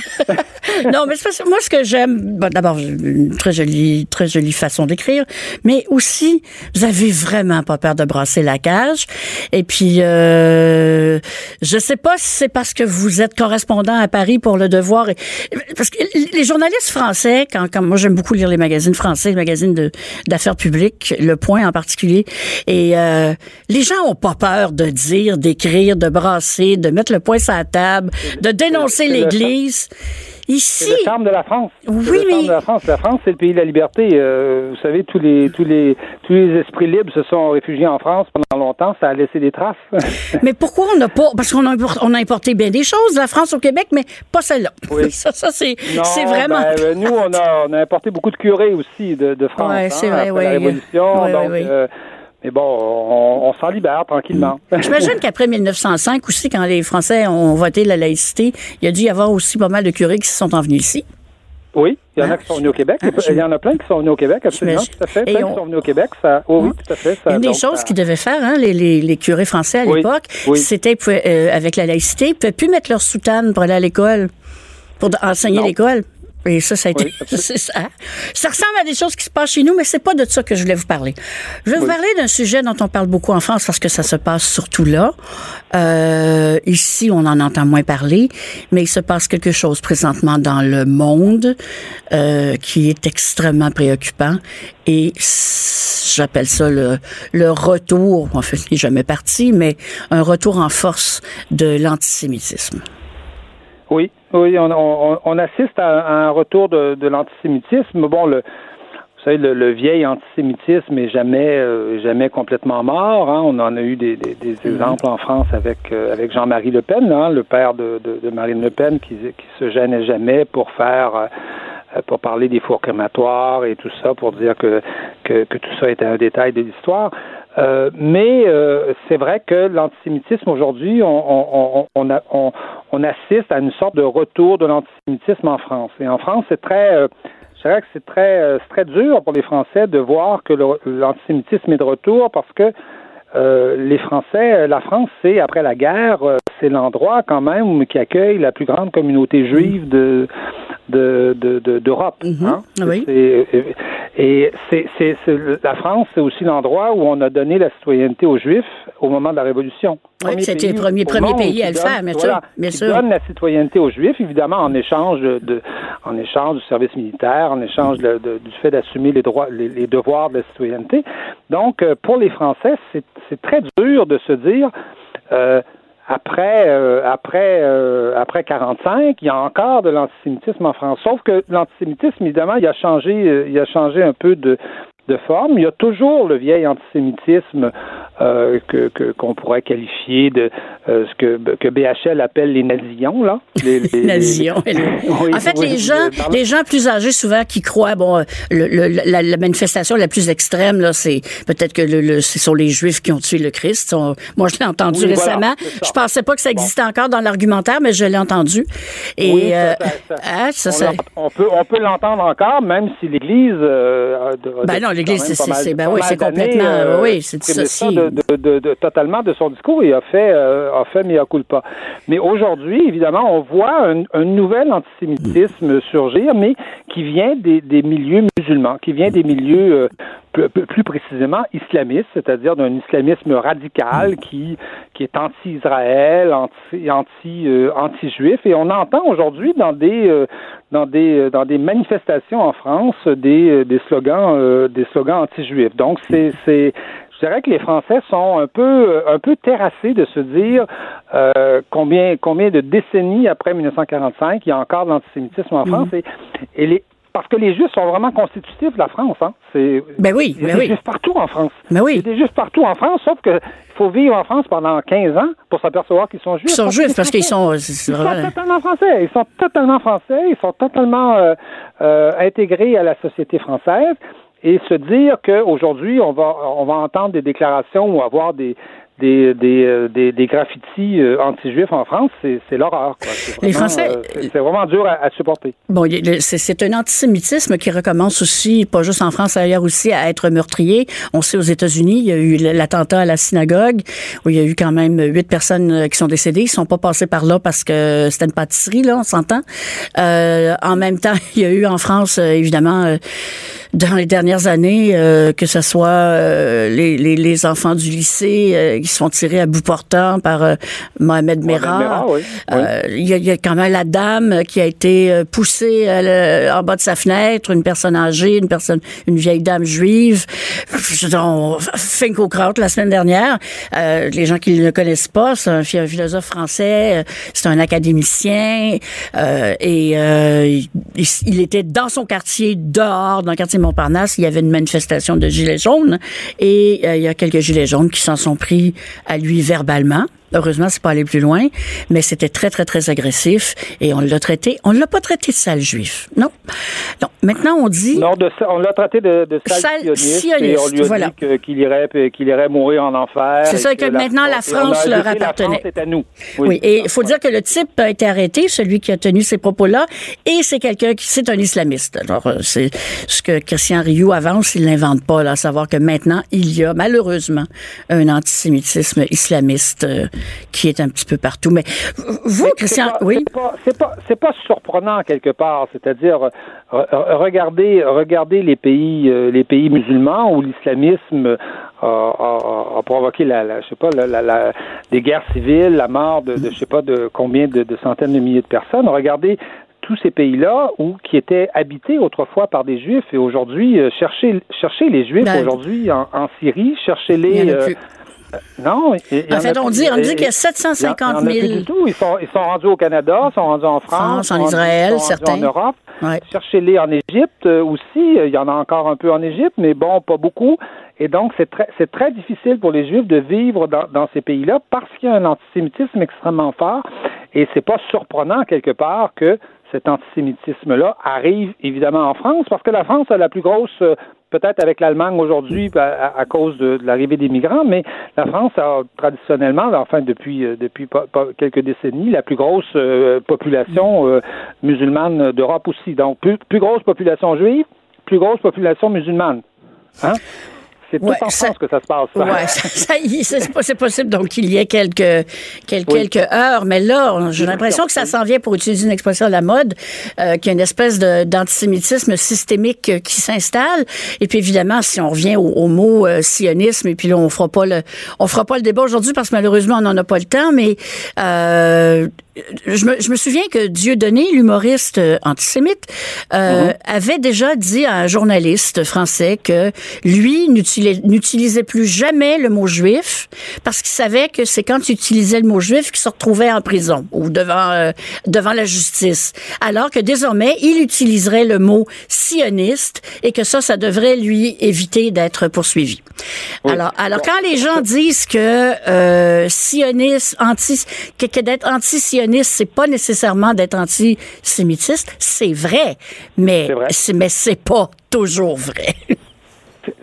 non, mais c'est parce que moi, ce que j'aime, bon, d'abord, une très jolie, très jolie façon d'écrire, mais aussi, vous avez vraiment pas peur de brasser la cage. Et puis, euh, je sais pas si c'est parce que vous êtes correspondant à Paris pour Le Devoir. et- parce que les journalistes français, quand, quand moi j'aime beaucoup lire les magazines français, les magazines d'affaires Le Point en particulier, et euh, les gens ont pas peur de dire, d'écrire, de brasser, de mettre le poing sur la table, de dénoncer le- l'Église. Ici, C'est le charme de la France. Oui, C'est le charme mais- de la France. La France, c'est le pays de la liberté. Euh, vous savez, tous les tous les tous les esprits libres se sont réfugiés en France pendant longtemps. Ça a laissé des traces. Mais pourquoi on n'a pas. Parce qu'on a, on a importé bien des choses, la France au Québec, mais pas celle-là. Oui. Ça, ça c'est, c'est vraiment. ben, euh, nous, on a, on a importé beaucoup de curés aussi de, de France. Hein, c'est vrai, après oui. la Révolution. Oui, oui, donc, oui. euh, Mais bon, on, on s'en libère tranquillement. J'imagine qu'après 1905 aussi, quand les Français ont voté la laïcité, il y a dû y avoir aussi pas mal de curés qui se sont envenus ici. Oui, il y en a Ah, qui sont venus au Québec. ah, il y en a plein qui sont venus au Québec, absolument, tout à fait. Et Plein on- qui sont venus au Québec. Ça, oui, oui, tout à fait. Ça, Une des donc, choses ça- qu'ils devaient faire, hein, les, les, les curés français à Oui, l'époque, oui. c'était euh, avec la laïcité, ils ne pouvaient plus mettre leur soutane pour aller à l'école, pour enseigner l'école. Et ça, ça a été. Oui, c'est ça. ça ressemble à des choses qui se passent chez nous, mais c'est pas de ça que je voulais vous parler. Je vais vous parler d'un sujet dont on parle beaucoup en France parce que ça se passe surtout là. Euh, ici, on en entend moins parler, mais il se passe quelque chose présentement dans le monde euh, qui est extrêmement préoccupant et j'appelle ça le, le retour, en fait, il n'est jamais parti, mais un retour en force de l'antisémitisme. Oui, oui, on, on, on assiste à, à un retour de, de l'antisémitisme. Bon, le, vous savez, le, le vieil antisémitisme est jamais, euh, jamais complètement mort. hein. On en a eu des, des, des exemples en France avec, euh, avec Jean-Marie Le Pen, hein, le père de, de, de Marine Le Pen, qui, qui se gênait jamais pour faire. euh, pour parler des fours crématoires et tout ça, pour dire que, que, que tout ça était un détail de l'histoire. Euh, mais euh, c'est vrai que l'antisémitisme aujourd'hui, on, on, on, a- on- assiste à une sorte de retour de l'antisémitisme en France. Et en France, c'est très, euh, je dirais que c'est très, euh, très dur pour les Français de voir que l'antisémitisme est de retour parce que euh, les Français, la France, c'est après la guerre, euh, c'est l'endroit quand même qui accueille la plus grande communauté juive de de de- de- d'Europe. Hein. Oui. C'est- Et c'est c'est- c'est- la France, c'est aussi l'endroit où on a donné la citoyenneté aux Juifs au moment de la Révolution. Oui, c'était le premier- pays à le faire, bien sûr, voilà, bien qui sûr. donne la citoyenneté aux Juifs, évidemment, en échange de, en échange du service militaire, en échange de- de- du fait d'assumer les droits, les, les devoirs de la citoyenneté. Donc, euh, pour les Français, c'est très dur de se dire. euh, après, euh, après, euh, après 45, il y a encore de l'antisémitisme en France. Sauf que l'antisémitisme, évidemment, il a changé, euh, il a changé un peu de, de forme. Il y a toujours le vieil antisémitisme euh, que qu'on pourrait qualifier de euh, ce que que BHL appelle les nazillons là. Les, les- Nazillons. les- Oui, en fait, oui, les gens, les gens plus âgés souvent qui croient, bon, euh, le, le- la, la manifestation la plus extrême là, c'est peut-être que le, le- ce sont les Juifs qui ont tué le Christ. On- moi, je l'ai entendu Oui, voilà, récemment. ça. je pensais pas que ça existait encore dans l'argumentaire, mais je l'ai entendu. Et ça, ça, ça. ça, on, peut on peut l'entendre encore, même si l'Église. euh, Ben non, l'Église, c'est- ben oui, c'est complètement- euh, oui, c'est dissocié. de, de, de- de- totalement de son discours et a fait euh, a fait mea culpa. Mais aujourd'hui, évidemment, on voit un, un nouvel antisémitisme surgir, mais qui vient des, des milieux musulmans, qui vient des milieux euh, plus, précisément islamistes, c'est-à-dire d'un islamisme radical qui qui est anti-Israël, anti anti euh, anti-juif, et on entend aujourd'hui dans des euh, dans des euh, dans des manifestations en France des des slogans euh, des slogans anti-juifs. Donc c'est c'est je dirais que les Français sont un peu un peu terrassés de se dire euh, combien combien de décennies après 1945 il y a encore de l'antisémitisme en France. Et, et les parce que les Juifs sont vraiment constitutifs de la France. Hein. C'est, Ben oui, il y a ben des oui. Juifs partout en France. Ben oui. Il y a des Juifs partout en France, sauf que il faut vivre en France pendant 15 ans pour s'apercevoir qu'ils sont Juifs. Ils sont juifs parce qu'ils sont. c'est Ils sont totalement français. Ils sont totalement français. Ils sont totalement euh, euh, intégrés à la société française. Et se dire qu'aujourd'hui, on va, on va entendre des déclarations ou avoir des, des, des, euh, des, des graffitis euh, anti-juifs en France, c'est, l'horreur. Les Français- euh, c'est, vraiment dur à, à supporter. Bon, c'est un antisémitisme qui recommence aussi, pas juste en France, ailleurs aussi, à être meurtrier. On sait aux États-Unis, il y a eu l'attentat à la synagogue où il y a eu quand même huit personnes qui sont décédées. Ils sont pas passés par là parce que c'était une pâtisserie, là, on s'entend. Euh, en même temps, il y a eu en France, évidemment, dans les dernières années, euh, que ce soit euh, les, les, les enfants du lycée qui se font tirer à bout portant par euh, Mohamed Merah. Oui. Euh, Il y, a- il y a quand même la dame qui a été euh, poussée le- en bas de sa fenêtre, une personne âgée, une personne, une vieille dame juive. On Finkelkraut la semaine dernière. Euh, les gens qui ne le connaissent pas, c'est un, phi- un philosophe français, c'est un académicien euh, et euh, il, il était dans son quartier, dehors, dans le quartier Montparnasse. Il y avait une manifestation de gilets jaunes et euh, il y a quelques gilets jaunes qui s'en sont pris à lui verbalement. Heureusement, c'est pas allé plus loin, mais c'était très, très, très agressif et on l'a traité, on l'a pas traité de sale juif. Non? Non. Maintenant, on dit. Non, de, on l'a traité de, de sale, Sale sioniste, sioniste, et on lui a voilà. dit qu'il irait, qu'il irait mourir en enfer. C'est et ça, que maintenant, la France leur appartenait. La France à nous. Oui, et il faut dire que le type a été arrêté, celui qui a tenu ces propos-là, et c'est quelqu'un qui, c'est un islamiste. Alors, euh, c'est ce que Christian Rioux avance, il l'invente pas, là, à savoir que maintenant, il y a malheureusement un antisémitisme islamiste euh, qui est un petit peu partout. Mais vous, Mais Christian, c'est pas- oui, C'est pas, pas, pas surprenant quelque part. C'est-à-dire, euh, euh, regardez, regardez les pays, euh, les pays musulmans où l'islamisme a, a- a provoqué la, la- je sais pas, la, la- la- des guerres civiles, la mort de, de je sais pas de combien de, de centaines de milliers de personnes. Regardez tous ces pays-là où qui étaient habités autrefois par des juifs et aujourd'hui euh, cherchez cherchez les juifs Ben, aujourd'hui en, en Syrie, euh, plus. Non, il- En en fait, on dit, on dit qu'il y a il y 750 en a plus 000. du tout. Ils sont, ils sont rendus au Canada, sont rendus en France, France, en Israël, sont certains. en Europe. Ouais. Cherchez-les en Égypte euh, aussi. Il y en a encore un peu en Égypte, mais bon, pas beaucoup. Et donc, c'est très, c'est très difficile pour les Juifs de vivre dans, dans ces pays-là parce qu'il y a un antisémitisme extrêmement fort. Et c'est pas surprenant quelque part que cet antisémitisme-là arrive évidemment en France parce que la France a la plus grosse euh, peut-être avec l'Allemagne aujourd'hui à, cause de, l'arrivée des migrants, mais la France a traditionnellement, enfin depuis euh, depuis quelques décennies, la plus grosse euh, population musulmane d'Europe aussi. Donc plus, plus grosse population juive, plus grosse population musulmane. Hein? C'est tout Ouais, en ça- France que ça se passe. ça. Ouais, ça, ça y est, c'est possible donc qu'il y ait quelques, quelques, Oui. quelques heures, mais là, j'ai l'impression que ça s'en vient pour utiliser une expression à la mode, euh, qu'il y a une espèce de- d'antisémitisme systémique euh, qui s'installe. Et puis évidemment, si on revient au, au mot euh, sionisme, et puis là, on fera pas le, on fera pas le débat aujourd'hui parce que malheureusement, on n'en a pas le temps, mais euh, je, me, je me souviens que Dieudonné, l'humoriste euh, antisémite, euh, avait déjà dit à un journaliste français que lui n'utilisait n'utilisait plus jamais le mot juif parce qu'il savait que c'est quand il utilisait le mot juif qu'il se retrouvait en prison ou devant euh, devant la justice. Alors que désormais, il utiliserait le mot sioniste et que ça, ça devrait lui éviter d'être poursuivi. Alors, alors quand les gens disent que euh, sioniste, anti, que, que d'être anti-sioniste, c'est pas nécessairement d'être antisémitiste, c'est vrai, mais C'est mais c'est pas toujours vrai.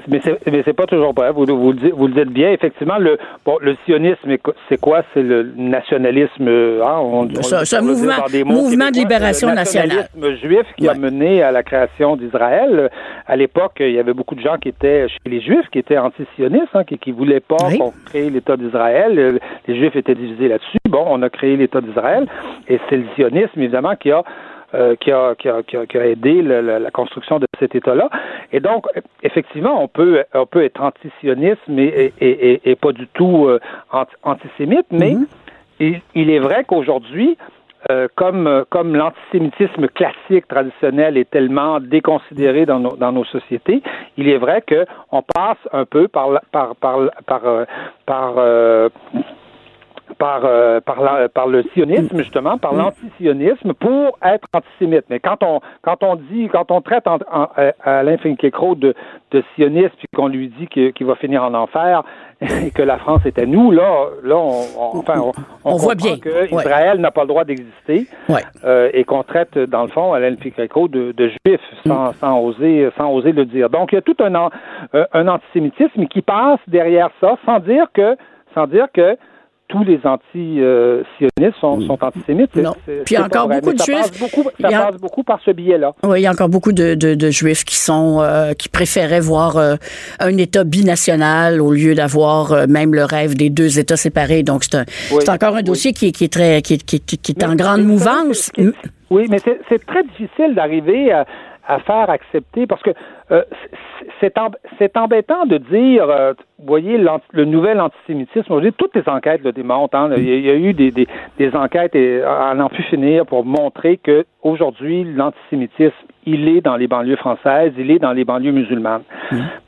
Mais c'est, pas toujours vrai. Vous, vous, le dites, vous le dites bien. Effectivement, le, bon, le sionisme, c'est quoi? C'est le nationalisme. hein, on- on- Ça- c'est un mouvement- des mots mouvement de libération le nationale. nationalisme juif qui a mené à la création d'Israël. À l'époque, il y avait beaucoup de gens qui étaient chez les Juifs, qui étaient anti-sionistes, hein, qui, qui voulaient pas Oui. qu'on crée l'État d'Israël. Euh, Les Juifs étaient divisés là-dessus. Bon, on a créé l'État d'Israël, et c'est le sionisme, évidemment, qui a euh, qui, a, qui, a, qui, a, qui a aidé le- le- la construction de cet État-là. Et donc, effectivement, on peut, on peut être antisioniste et, et, et, et pas du tout euh, anti- antisémite, mais il, il est vrai qu'aujourd'hui, euh, comme, comme l'antisémitisme classique traditionnel est tellement déconsidéré dans nos, dans nos sociétés, il est vrai qu'on passe un peu par, par, par, par, par, par, euh, par, la- par le sionisme, justement, par l'antisionisme pour être antisémite. Mais quand on, quand on dit, quand on traite en, en- à Alain Finkielkraut de, de sioniste, puis qu'on lui dit qu'il va finir en enfer et que la France est à nous, là, là on, on- enfin, on, On voit bien, que ouais. Israël n'a pas le droit d'exister Ouais. euh, et qu'on traite, dans le fond, Alain Finkielkraut de, de juif sans, sans, oser, sans oser le dire. Donc, il y a tout un, an- euh, un antisémitisme qui passe derrière ça sans dire que, sans dire que tous les anti-sionistes sont, sont antisémites. Non. Puis il y a encore beaucoup de ça Juifs. Passe beaucoup, ça a- passe beaucoup par ce biais-là. Oui, il y a encore beaucoup de, de, de juifs qui sont euh, qui préféraient voir euh, un État binational au lieu d'avoir euh, même le rêve des deux États séparés. Donc c'est un, Oui. c'est encore un dossier qui, est- qui est très qui, est- qui, est- en grande mouvance. Oui, mais c'est- c'est très difficile d'arriver à, à faire accepter parce que euh, c'est- c'est em- c'est embêtant de dire, euh, vous voyez, le nouvel antisémitisme, aujourd'hui, toutes les enquêtes le démontrent. hein, il, y a, eu des, des, des enquêtes et à n'en plus finir pour montrer que aujourd'hui l'antisémitisme, il est dans les banlieues françaises, il est dans les banlieues musulmanes.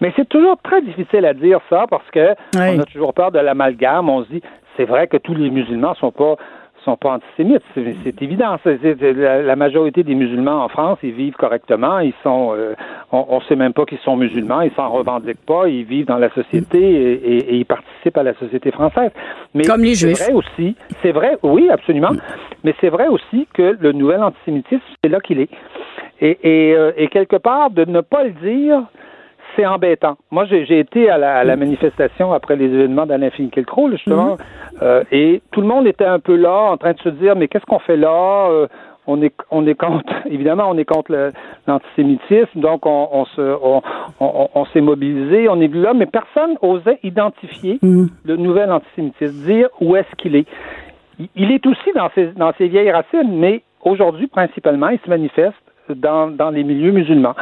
Mais c'est toujours très difficile à dire ça parce que Oui. on a toujours peur de l'amalgame. On se dit, c'est vrai que tous les musulmans sont pas sont pas antisémites, c'est évident. la, majorité des musulmans en France, ils vivent correctement, ils sont, euh, on, ne sait même pas qu'ils sont musulmans, ils s'en revendiquent pas, ils vivent dans la société et, ils participent à la société française. Mais Comme les Juifs. C'est vrai aussi, c'est vrai, oui, absolument, mais c'est vrai aussi que le nouvel antisémitisme, c'est là qu'il est. Et, euh, et, quelque part, de ne pas le dire, c'est embêtant. Moi, j'ai été à la, manifestation après les événements d'Alain Finkielkraut, justement, mhm. euh, et tout le monde était un peu là, en train de se dire, mais qu'est-ce qu'on fait là? Euh, on est, on est contre, évidemment, on est contre l'antisémitisme, donc on, se, on, s'est mobilisé, on est là, mais personne osait identifier mhm. le nouvel antisémitisme, dire où est-ce qu'il est. Il est aussi dans ses, dans ses vieilles racines, mais aujourd'hui, principalement, il se manifeste dans, dans les milieux musulmans.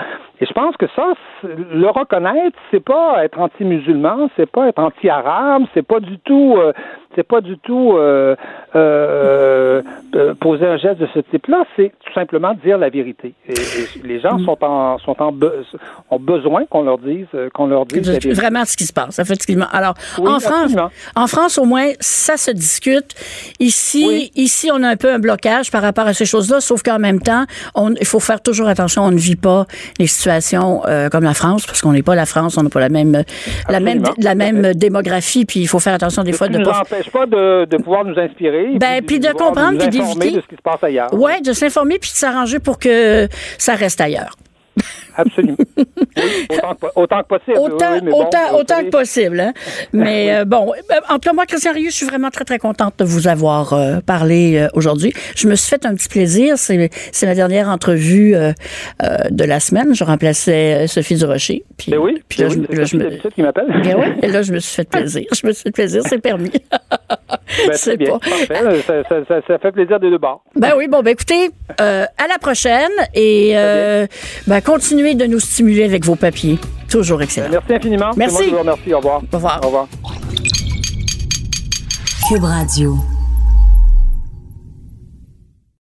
Et je pense que ça, le reconnaître, c'est pas être anti-musulman, c'est pas être anti-arabe, c'est pas du tout, euh, c'est pas du tout euh, euh, poser un geste de ce type-là, c'est tout simplement dire la vérité. Et, les gens sont en, sont en ont besoin qu'on leur dise, qu'on leur dise la vérité. vraiment ce qui se passe, effectivement. Alors, en France, en France, au moins, ça se discute. Ici, ici, on a un peu un blocage par rapport à ces choses-là, sauf qu'en même temps, on, il faut faire toujours attention. On ne vit pas les situations euh, comme la France, parce qu'on n'est pas la France, on n'a pas la même, la même, la même démographie, puis il faut faire attention des fois de. Ça ne nous empêche pas de, de, pouvoir nous inspirer. Ben, puis, de, comprendre, puis d'éviter. de ce qui se passe ailleurs. Ouais, de s'informer puis de s'arranger pour que ça reste ailleurs. Absolument. autant, que, possible. Autant, que possible. Hein. Mais euh, bon, euh, en tout cas, moi, Christian Rieu, je suis vraiment très, très contente de vous avoir euh, parlé aujourd'hui. Je me suis fait un petit plaisir. C'est, c'est la dernière entrevue de la semaine. Je remplaçais Sophie Durocher. Puis, ben oui, puis là, ben je, là, je me... qui m'appelle. Ben oui, et là, je me suis fait plaisir. Je me suis fait plaisir, c'est permis. Ben, c'est bien, parfait. Ça, ça, ça, fait plaisir de deux bords. Ben oui, bon, ben écoutez, à la prochaine et ben, continuez de nous stimuler avec vos papiers. Toujours excellent. Merci infiniment. Merci. Moi, je vous remercie. Au revoir. Au revoir. Au revoir. Cube Radio.